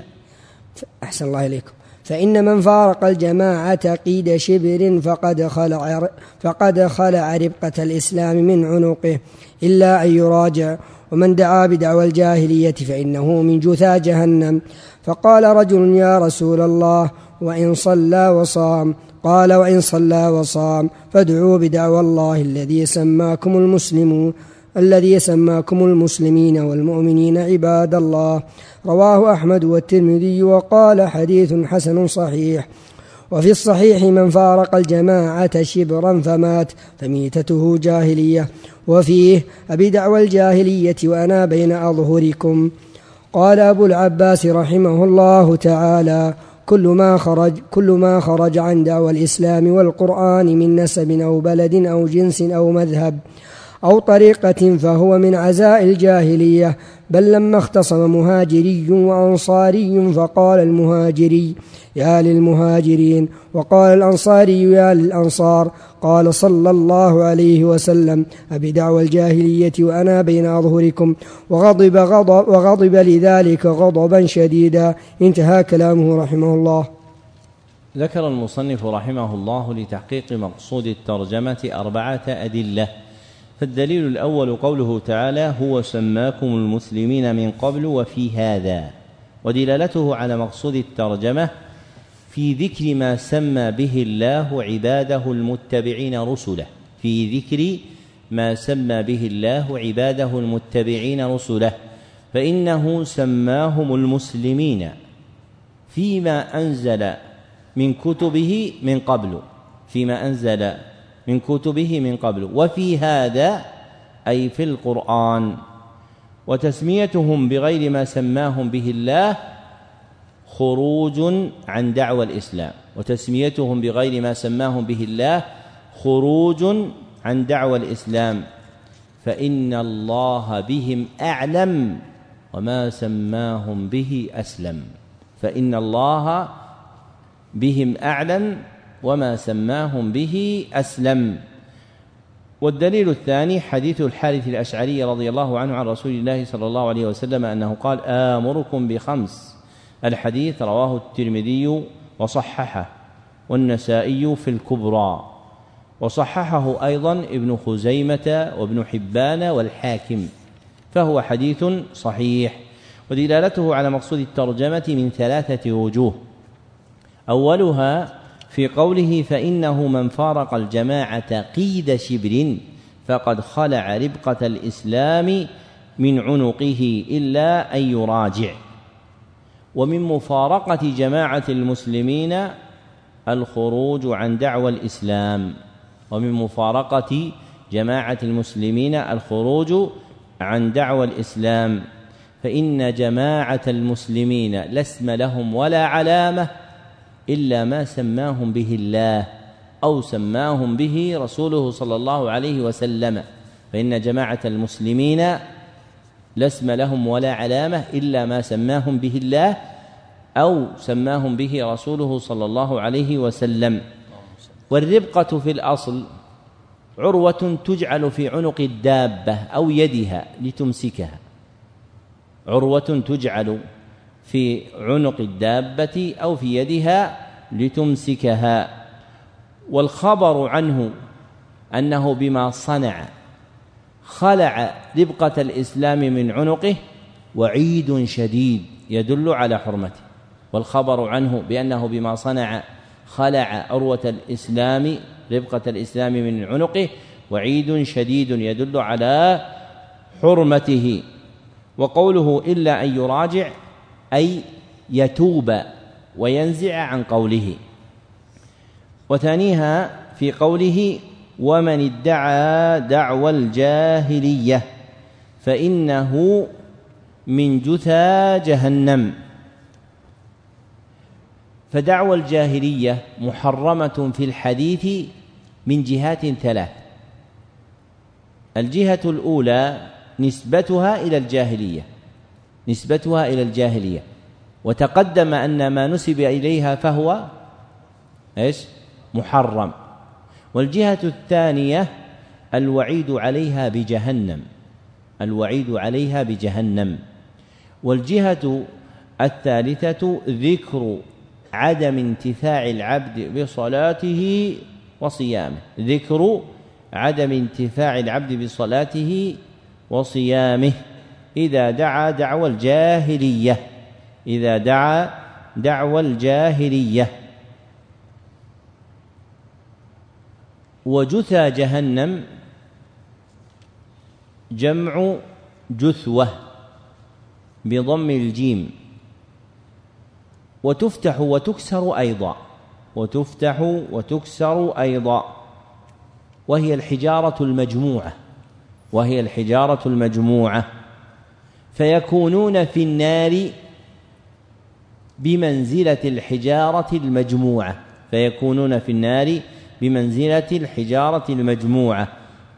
أحسن الله إليكم. فإن من فارق الجماعة قيد شبر فقد خلع فقد خلع ربقة الإسلام من عنقه إلا أن يراجع. ومن دعا بدعوى الجاهلية فإنه من جثى جهنم. فقال رجل يا رسول الله وإن صلى وصام. قال وإن صلى وصام فادعوا بدعوى الله الذي سماكم المسلمون. الذي سماكم المسلمين والمؤمنين عباد الله. رواه أحمد والترمذي وقال حديث حسن صحيح. وفي الصحيح من فارق الجماعة شبرا فمات فميتته جاهلية. وفيه أبي دعوى الجاهلية وأنا بين أظهركم. قال أبو العباس رحمه الله تعالى كل ما خرج كل ما خرج عن دعوى الإسلام والقرآن من نسب أو بلد أو جنس أو مذهب أو طريقة فهو من عزاء الجاهلية بل لما اختصم مهاجري وأنصاري فقال المهاجري يا للمهاجرين وقال الأنصاري يا للأنصار قال صلى الله عليه وسلم أبي دعوى الجاهلية وأنا بين أظهركم وغضب, غضب وغضب لذلك غضبا شديدا. انتهى كلامه رحمه الله.
ذكر المصنف رحمه الله لتحقيق مقصود الترجمة أربعة أدلة. فالدليل الأول قوله تعالى هو سماكم المسلمين من قبل وفي هذا ودلالته على مقصود الترجمة في ذكر ما سمى به الله عباده المتبعين رسله في ذكر ما سمى به الله عباده المتبعين رسله فإنه سماهم المسلمين فيما أنزل من كتبه من قبل فيما أنزل من كتبه من قبل. وفي هذا أي في القرآن وتسميتهم بغير ما سماهم به الله خروج عن دعوى الإسلام. وتسميتهم بغير ما سماهم به الله خروج عن دعوى الإسلام. فإن الله بهم أعلم وما سماهم به أسلم. فإن الله بهم أعلم وما سماهم به أسلم. والدليل الثاني حديث الحارث الأشعري رضي الله عنه عن رسول الله صلى الله عليه وسلم أنه قال آمركم بخمس. الحديث رواه الترمذي وصححه والنسائي في الكبرى. وصححه أيضا ابن خزيمة وابن حبان والحاكم فهو حديث صحيح. ودلالته على مقصود الترجمة من ثلاثة وجوه. أولها في قوله فإنه من فارق الجماعة قيد شبر فقد خلع ربقة الإسلام من عنقه إلا أن يراجع. ومن مفارقة جماعة المسلمين الخروج عن دعوى الإسلام. ومن مفارقة جماعة المسلمين الخروج عن دعوى الإسلام. فإن جماعة المسلمين لا اسم لهم ولا علامة إلا ما سماهم به الله أو سماهم به رسوله صلى الله عليه وسلم. فإن جماعة المسلمين لا اسم لهم ولا علامة إلا ما سماهم به الله أو سماهم به رسوله صلى الله عليه وسلم. والربقة في الأصل عروة تجعل في عنق الدابة أو يدها لتمسكها. عروة تجعل في عنق الدابة أو في يدها لتمسكها. والخبر عنه أنه بما صنع خلع ربقة الإسلام من عنقه وعيد شديد يدل على حرمته. والخبر عنه بأنه بما صنع خلع عروة الإسلام ربقة الإسلام من عنقه وعيد شديد يدل على حرمته. وقوله إلا أن يراجع أي يتوب وينزع عن قوله. وثانيها في قوله ومن ادعى دعوى الجاهلية فإنه من جثى جهنم. فدعوى الجاهلية محرمة في الحديث من جهات ثلاث. الجهة الأولى نسبتها إلى الجاهلية. نسبتها إلى الجاهلية. وتقدم أن ما نسب إليها فهو إيش؟ محرم. والجهة الثانية الوعيد عليها بجهنم. الوعيد عليها بجهنم. والجهة الثالثة ذكر عدم انتفاع العبد بصلاته وصيامه. ذكر عدم انتفاع العبد بصلاته وصيامه. إذا دعا دعوى الجاهلية. إذا دعا دعوى الجاهلية. وجثى جهنم جمع جثوة بضم الجيم. وتفتح وتكسر أيضا. وتفتح وتكسر أيضا. وهي الحجارة المجموعة. وهي الحجارة المجموعة. فيكونون في النار بمنزلة الحجارة المجموعة. فيكونون في النار بمنزلة الحجارة المجموعة.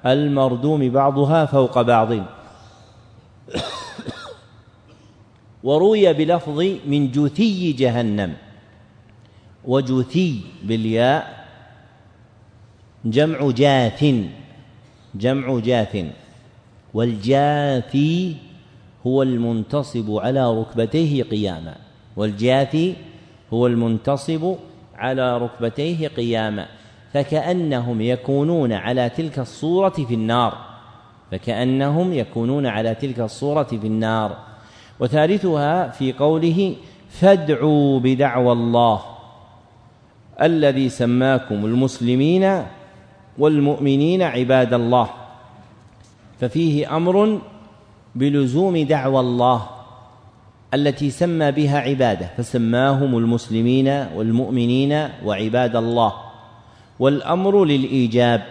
المردوم بعضها فوق بعض. وروي بلفظ من جثي جهنم. وجثي بالياء جمع جاث. جمع جاث. والجاثي هو المنتصب على ركبتيه قياما والجاثي هو المنتصب على ركبتيه قياما فكأنهم يكونون على تلك الصورة في النار فكأنهم يكونون على تلك الصورة في النار. وثالثها في قوله فادعوا بدعوى الله الذي سماكم المسلمين والمؤمنين عباد الله ففيه أمر بلزوم دعوى الله التي سمى بها عباده فسماهم المسلمين والمؤمنين وعباد الله. والأمر للإيجاب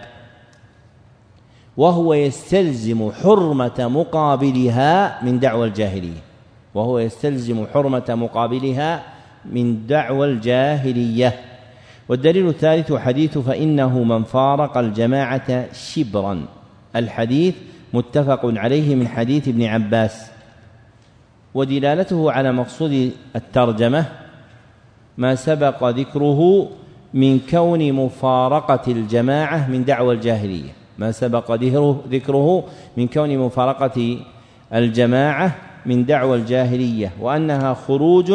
وهو يستلزم حرمة مقابلها من دعوى الجاهلية. وهو يستلزم حرمة مقابلها من دعوى الجاهلية. والدليل الثالث حديث فإنه من فارق الجماعة شبرا. الحديث متفق عليه من حديث ابن عباس. ودلالته على مقصود الترجمة ما سبق ذكره من كون مفارقة الجماعة من دعوى الجاهلية. ما سبق ذكره من كون مفارقة الجماعة من دعوى الجاهلية وأنها خروج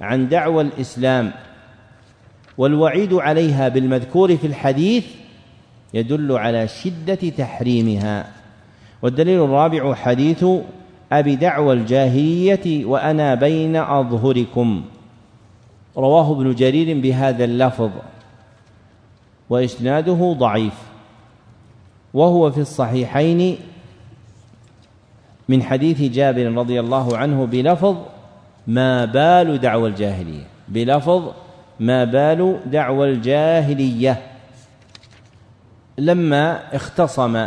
عن دعوى الإسلام. والوعيد عليها بالمذكور في الحديث يدل على شدة تحريمها. والدليل الرابع حديث أبي دعوى الجاهلية وأنا بين أظهركم. رواه ابن جرير بهذا اللفظ وإسناده ضعيف. وهو في الصحيحين من حديث جابر رضي الله عنه بلفظ ما بال دعوى الجاهلية. بلفظ ما بال دعوى الجاهلية. لما اختصم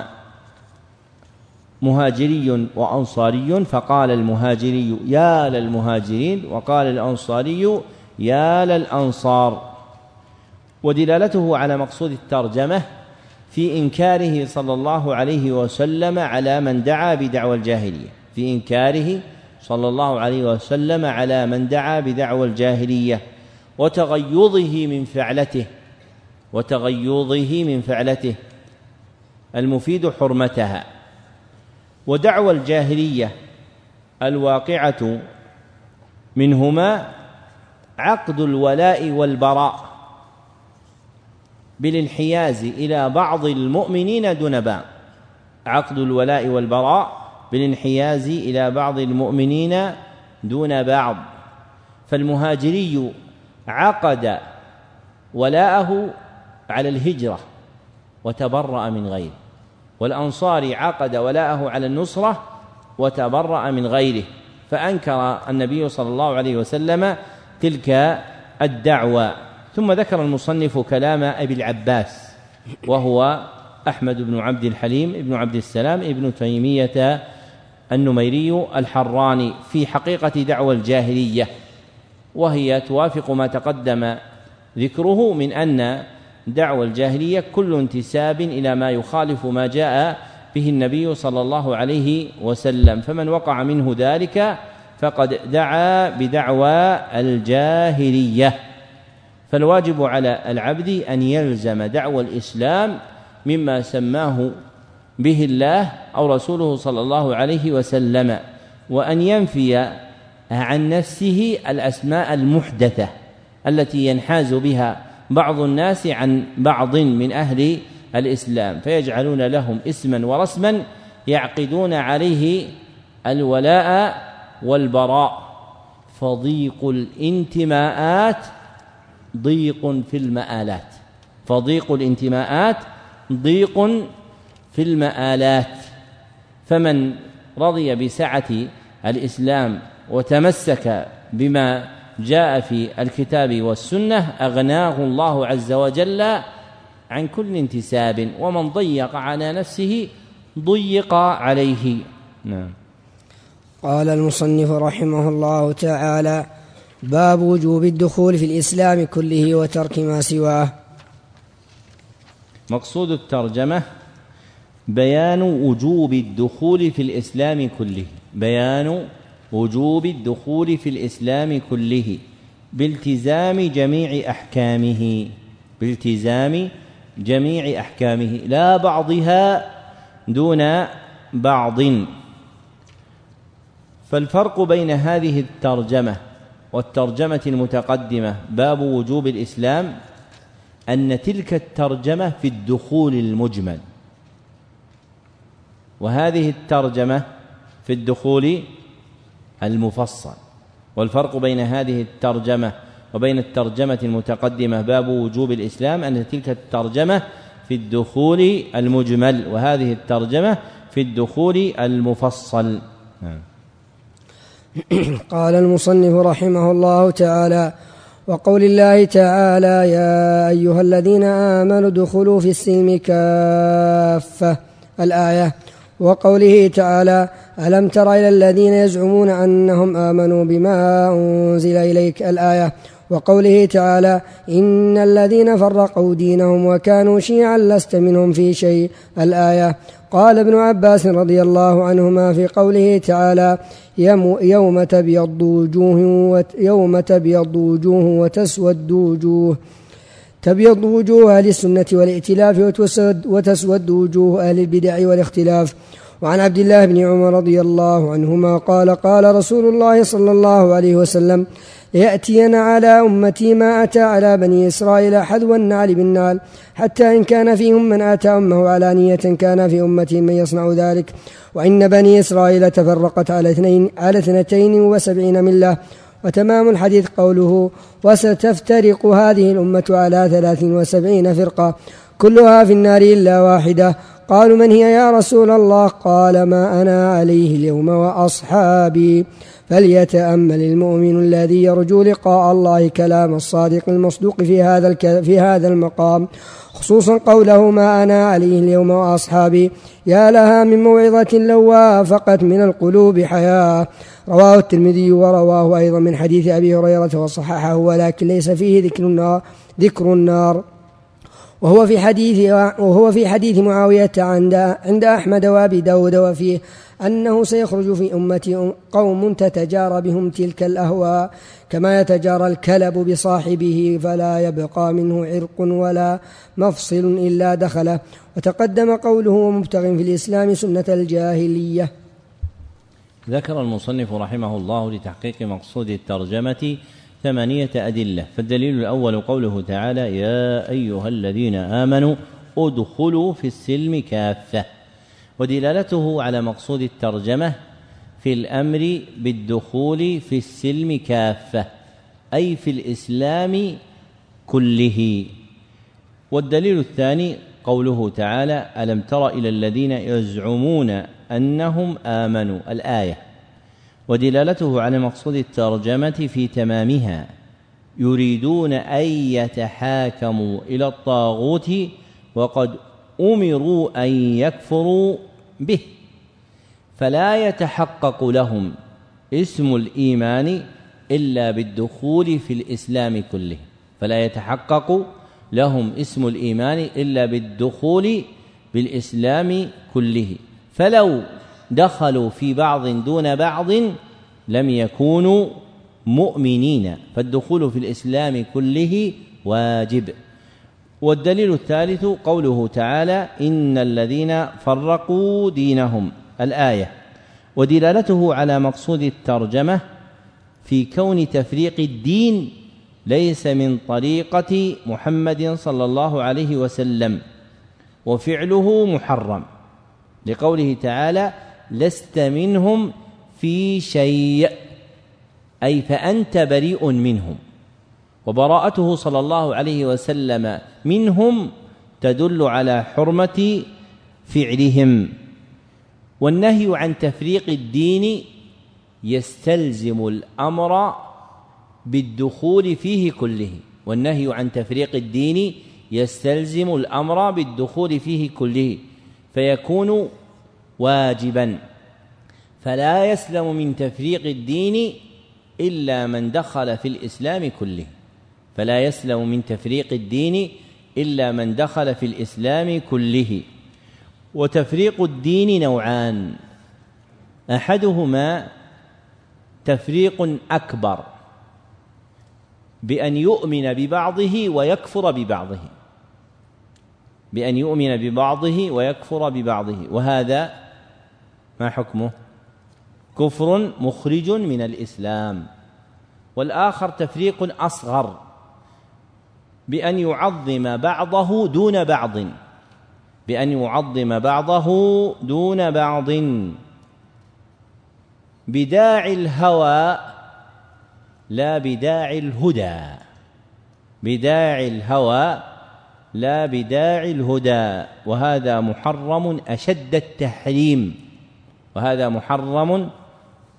مهاجري وأنصاري فقال المهاجري يا للمهاجرين وقال الأنصاري يا للأنصار. ودلالته على مقصود الترجمة في إنكاره صلى الله عليه وسلم على من دعا بدعوى الجاهلية. في إنكاره صلى الله عليه وسلم على من دعا بدعوى الجاهلية. وتغيظه من فعلته وتغيظه من فعلته. المفيد حرمتها. ودعوى الجاهلية الواقعة منهما عقد الولاء والبراء بالانحياز إلى بعض المؤمنين دون بعض عقد الولاء والبراء بالانحياز إلى بعض المؤمنين دون بعض. فالمهاجري عقد ولاءه على الهجرة وتبرأ من غيره والأنصاري عقد ولاءه على النصرة وتبرأ من غيره فأنكر النبي صلى الله عليه وسلم تلك الدعوة. ثم ذكر المصنف كلام أبي العباس وهو أحمد بن عبد الحليم بن عبد السلام ابن تيمية النميري الحراني في حقيقة دعوى الجاهلية وهي توافق ما تقدم ذكره من أن دعوى الجاهلية كل انتساب إلى ما يخالف ما جاء به النبي صلى الله عليه وسلم فمن وقع منه ذلك فقد دعا بدعوى الجاهلية. فالواجب على العبد أن يلزم دعوى الإسلام مما سماه به الله أو رسوله صلى الله عليه وسلم وأن ينفي عن نفسه الأسماء المحدثة التي ينحاز بها بعض الناس عن بعض من أهل الإسلام فيجعلون لهم اسما ورسما يعقدون عليه الولاء والبراء. فضيق الانتماءات ضيق في المآلات. فضيق الانتماءات ضيق في المآلات. فمن رضي بسعة الإسلام وتمسك بما جاء في الكتاب والسنة أغناه الله عز وجل عن كل انتساب ومن ضيق على نفسه ضيق عليه. نعم.
قال المصنف رحمه الله تعالى باب وجوب الدخول في الإسلام كله وترك ما سواه.
مقصود الترجمة بيان وجوب الدخول في الإسلام كله. بيان وجوب الدخول في الإسلام كله بالتزام جميع أحكامه بالتزام جميع أحكامه. لا بعضها دون بعض. فالفرق بين هذه الترجمة والترجمة المتقدمة باب وجوب الإسلام أن تلك الترجمة في الدخول المجمل. وهذه الترجمة في الدخول المفصل. والفرق بين هذه الترجمة وبين الترجمة المتقدمة باب وجوب الإسلام أن تلك الترجمة في الدخول المجمل وهذه الترجمة في الدخول المفصل. نعم.
قال المصنف رحمه الله تعالى وقول الله تعالى يا أيها الذين آمنوا ادخلوا في السلم كافة. الآية وقوله تعالى ألم تر إلى الذين يزعمون أنهم آمنوا بما أنزل إليك الآية وقوله تعالى إن الذين فرقوا دينهم وكانوا شيعا لست منهم في شيء. الآية قال ابن عباس رضي الله عنهما في قوله تعالى يوم تبيض وجوه يوم تبيض وجوه وتسود وجوه. تبيض وجوه أهل السنة والائتلاف وتسود, وجوه أهل البدع والاختلاف. وعن عبد الله بن عمر رضي الله عنهما قال قال رسول الله صلى الله عليه وسلم ليأتين على أمتي ما أتى على بني إسرائيل حذو النعل بالنعل حتى إن كان فيهم من أتى أمه علانية كان في أمتي من يصنع ذلك. وإن بني إسرائيل تفرقت على اثنين على اثنتين وسبعين ملة. وتمام الحديث قوله وستفترق هذه الأمة على ثلاث وسبعين فرقة كلها في النار إلا واحدة. قالوا من هي يا رسول الله؟ قال ما أنا عليه اليوم وأصحابي. فليتأمل المؤمن الذي يرجو لقاء الله كلام الصادق المصدوق في هذا في هذا المقام. خصوصا قوله ما أنا عليه اليوم وأصحابي. يا لها من موعظة لو وافقت من القلوب حياة. رواه الترمذي ورواه أيضا من حديث أبي هريرة وصححه ولكن ليس فيه ذكر النار ذكر النار. وهو في حديث وهو في حديث معاوية عند عند أحمد وأبي داود وفيه أنه سيخرج في أمتي قوم تتجارى بهم تلك الأهواء كما يتجارى الكلب بصاحبه فلا يبقى منه عرق ولا مفصل إلا دخله. وتقدم قوله ومبتغ في الإسلام سنة الجاهلية.
ذكر المصنف رحمه الله لتحقيق مقصود الترجمة ثمانية أدلة. فالدليل الأول قوله تعالى يا أيها الذين آمنوا ادخلوا في السلم كافة. ودلالته على مقصود الترجمة في الأمر بالدخول في السلم كافة أي في الإسلام كله. والدليل الثاني قوله تعالى ألم تر إلى الذين يزعمون أنهم آمنوا؟ الآية. ودلالته على مقصود الترجمة في تمامها. يريدون أن يتحاكموا إلى الطاغوت وقد أمروا أن يكفروا به. فلا يتحقق لهم اسم الإيمان إلا بالدخول في الإسلام كله. فلا يتحقق لهم اسم الإيمان إلا بالدخول بالإسلام كله. فلو دخلوا في بعض دون بعض لم يكونوا مؤمنين فالدخول في الإسلام كله واجب. والدليل الثالث قوله تعالى إن الذين فرقوا دينهم. الآية ودلالته على مقصود الترجمة في كون تفريق الدين ليس من طريقة محمد صلى الله عليه وسلم وفعله محرم. لقوله تعالى لست منهم في شيء. أي فأنت بريء منهم. وبراءته صلى الله عليه وسلم منهم تدل على حرمة فعلهم. والنهي عن تفريق الدين يستلزم الأمر بالدخول فيه كله. والنهي عن تفريق الدين يستلزم الأمر بالدخول فيه كله. فيكون واجبا. فلا يسلم من تفريق الدين إلا من دخل في الإسلام كله. فلا يسلم من تفريق الدين إلا من دخل في الإسلام كله. وتفريق الدين نوعان. أحدهما تفريق أكبر بأن يؤمن ببعضه ويكفر ببعضه. بأن يؤمن ببعضه ويكفر ببعضه. وهذا ما حكمه؟ كفر مخرج من الإسلام والآخر تفريق أصغر بأن يعظم بعضه دون بعض بأن يعظم بعضه دون بعض. بداعي الهوى لا بداعي الهدى بداعي الهوى لا بداعي الهدى وهذا محرم أشد التحريم. وهذا محرم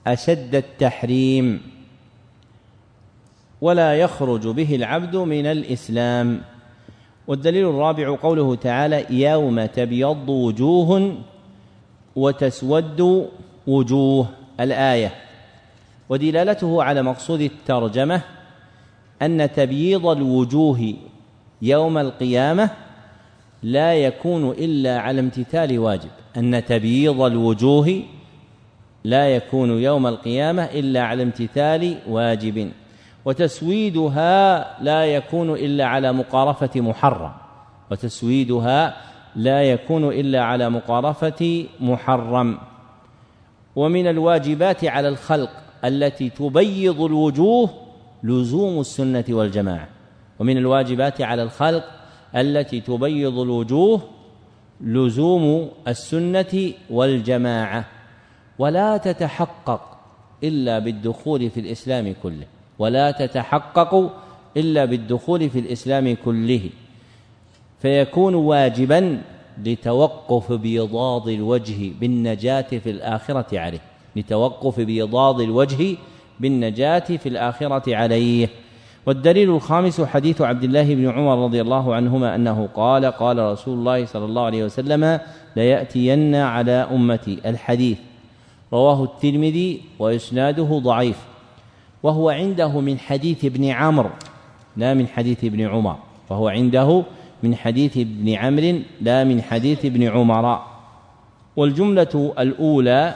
أشد التحريم ولا يخرج به العبد من الإسلام. والدليل الرابع قوله تعالى يوم تبيض وجوه وتسود وجوه الآية. ودلالته على مقصود الترجمة أن تبييض الوجوه يوم القيامة لا يكون إلا على امتثال واجب. أن تبييض الوجوه لا يكون يوم القيامة إلا على امتثال واجب. وتسويدها لا يكون إلا على مقارفة محرم. وتسويدها لا يكون إلا على مقارفة محرم. ومن الواجبات على الخلق التي تبيض الوجوه لزوم السنة والجماعة. ومن الواجبات على الخلق التي تبيض الوجوه لزوم السنة والجماعة ولا تتحقق إلا بالدخول في الإسلام كله ولا تتحقق إلا بالدخول في الإسلام كله. فيكون واجبا لتوقف بيضاض الوجه بالنجاة في الآخرة عليه لتوقف بيضاض الوجه بالنجاة في الآخرة عليه. والدليل الخامس حديث عبد الله بن عمر رضي الله عنهما أنه قال قال رسول الله صلى الله عليه وسلم ليأتين على أمتي. الحديث. رواه الترمذي وإسناده ضعيف. وهو عنده من حديث ابن عمرو لا من حديث ابن عمر. وهو عنده من حديث ابن عمرو لا من حديث ابن عمر. والجملة الأولى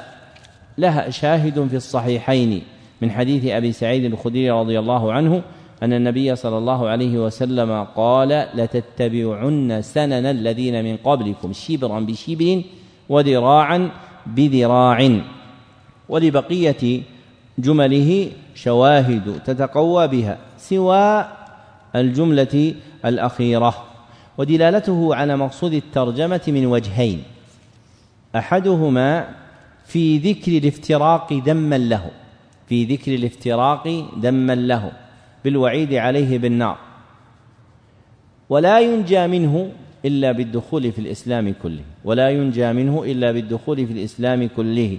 لها شاهد في الصحيحين من حديث أبي سعيد الخدري رضي الله عنه أن النبي صلى الله عليه وسلم قال لتتبعن سنن الذين من قبلكم شبرا بشبر وذراعا بذراع. ولبقية جمله شواهد تتقوى بها سوى الجملة الأخيرة. ودلالته على مقصود الترجمة من وجهين. أحدهما في ذكر الافتراق دما له في ذكر الافتراق دما له. بالوعيد عليه بالنار. ولا ينجى منه إلا بالدخول في الإسلام كله. ولا ينجى منه إلا بالدخول في الإسلام كله.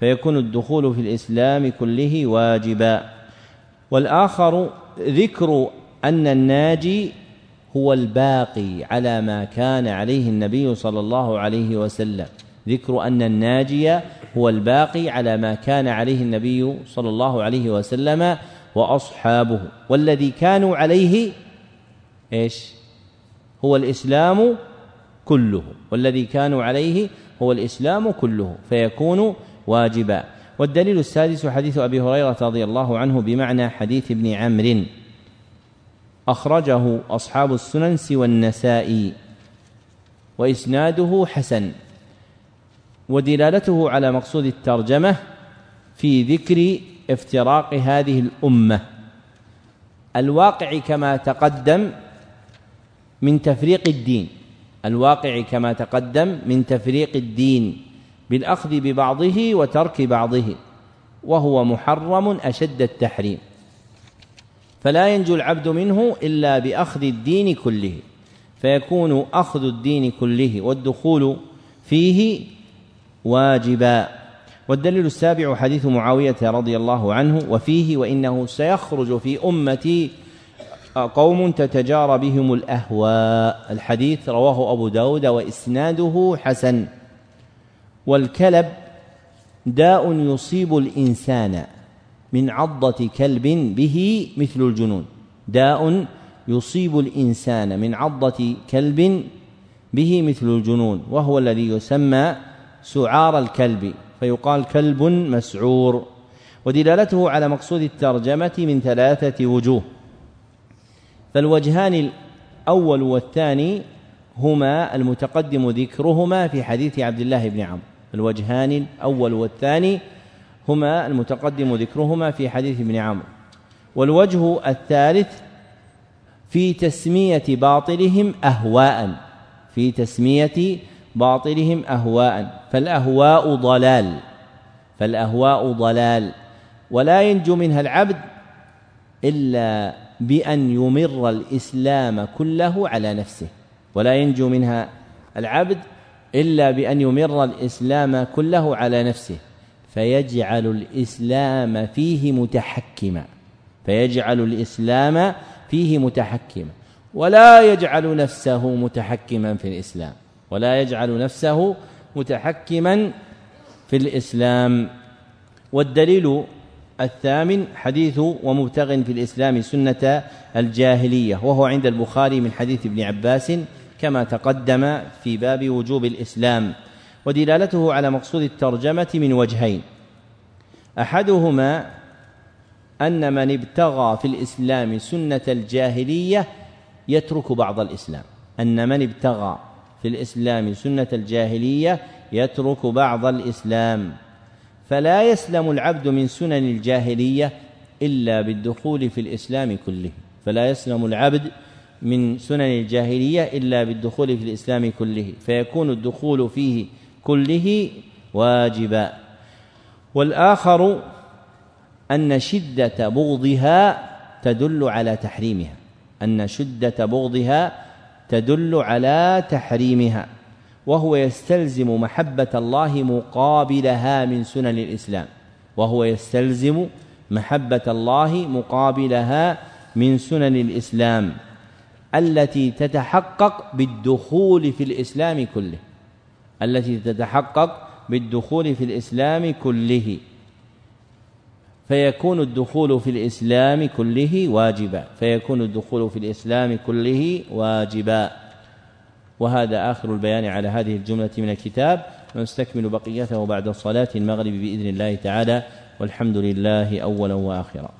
فيكون الدخول في الإسلام كله واجبا. والآخر ذكر أن الناجي هو الباقي على ما كان عليه النبي صلى الله عليه وسلم. ذكر أن الناجي هو الباقي على ما كان عليه النبي صلى الله عليه وسلم وأصحابه والذي كانوا عليه إيش؟ هو الإسلام كله. والذي كانوا عليه هو الإسلام كله فيكون واجبا. والدليل السادس حديث أبي هريرة رضي الله عنه بمعنى حديث ابن عمرو. أخرجه أصحاب السنن سوى النسائي وإسناده حسن. ودلالته على مقصود الترجمة في ذكر افتراق هذه الأمة. الواقع كما تقدم من تفريق الدين. الواقع كما تقدم من تفريق الدين بالأخذ ببعضه وترك بعضه وهو محرم أشد التحريم. فلا ينجو العبد منه إلا بأخذ الدين كله. فيكون أخذ الدين كله والدخول فيه واجبا. والدليل السابع حديث معاوية رضي الله عنه وفيه وإنه سيخرج في أمتي قوم تتجارى بهم الأهواء. الحديث رواه أبو داود وإسناده حسن. والكلب داء يصيب الإنسان من عضة كلب به مثل الجنون. داء يصيب الإنسان من عضة كلب به مثل الجنون وهو الذي يسمى سعار الكلب. فيقال كلب مسعور. ودلالته على مقصود الترجمة من ثلاثة وجوه. فالوجهان الأول والثاني هما المتقدم ذكرهما في حديث عبد الله بن عمرو. الوجهان الأول والثاني هما المتقدم ذكرهما في حديث ابن عمرو. والوجه الثالث في تسمية باطلهم أهواء. في تسمية باطلهم أهواء فالأهواء ضلال فالأهواء ضلال. ولا ينجو منها العبد إلا بأن يمر الإسلام كله على نفسه. ولا ينجو منها العبد إلا بأن يمر الإسلام كله على نفسه. فيجعل الإسلام فيه متحكما فيجعل الإسلام فيه متحكما. ولا يجعل نفسه متحكما في الإسلام. ولا يجعل نفسه متحكما في الإسلام. والدليل الثامن حديث ومبتغ في الإسلام سنة الجاهلية وهو عند البخاري من حديث ابن عباس كما تقدم في باب وجوب الإسلام ودلالته على مقصود الترجمة من وجهين. أحدهما أن من ابتغى في الإسلام سنة الجاهلية يترك بعض الإسلام أن من ابتغى في الإسلام سنة الجاهلية يترك بعض الإسلام. فلا يسلم العبد من سنن الجاهلية إلا بالدخول في الإسلام كله. فلا يسلم العبد من سنن الجاهلية إلا بالدخول في الإسلام كله. فيكون الدخول فيه كله واجبا. والآخر أن شدة بغضها تدل على تحريمها. أن شدة بغضها تدل على تحريمها وهو يستلزم محبة الله مقابلها من سنن الإسلام وهو يستلزم محبة الله مقابلها من سنن الإسلام التي تتحقق بالدخول في الإسلام كله التي تتحقق بالدخول في الإسلام كله. فيكون الدخول في الإسلام كله واجبا. فيكون الدخول في الإسلام كله واجبا. وهذا آخر البيان على هذه الجملة من الكتاب. ونستكمل بقيته بعد صلاة المغرب بإذن الله تعالى. والحمد لله أولا وآخرا.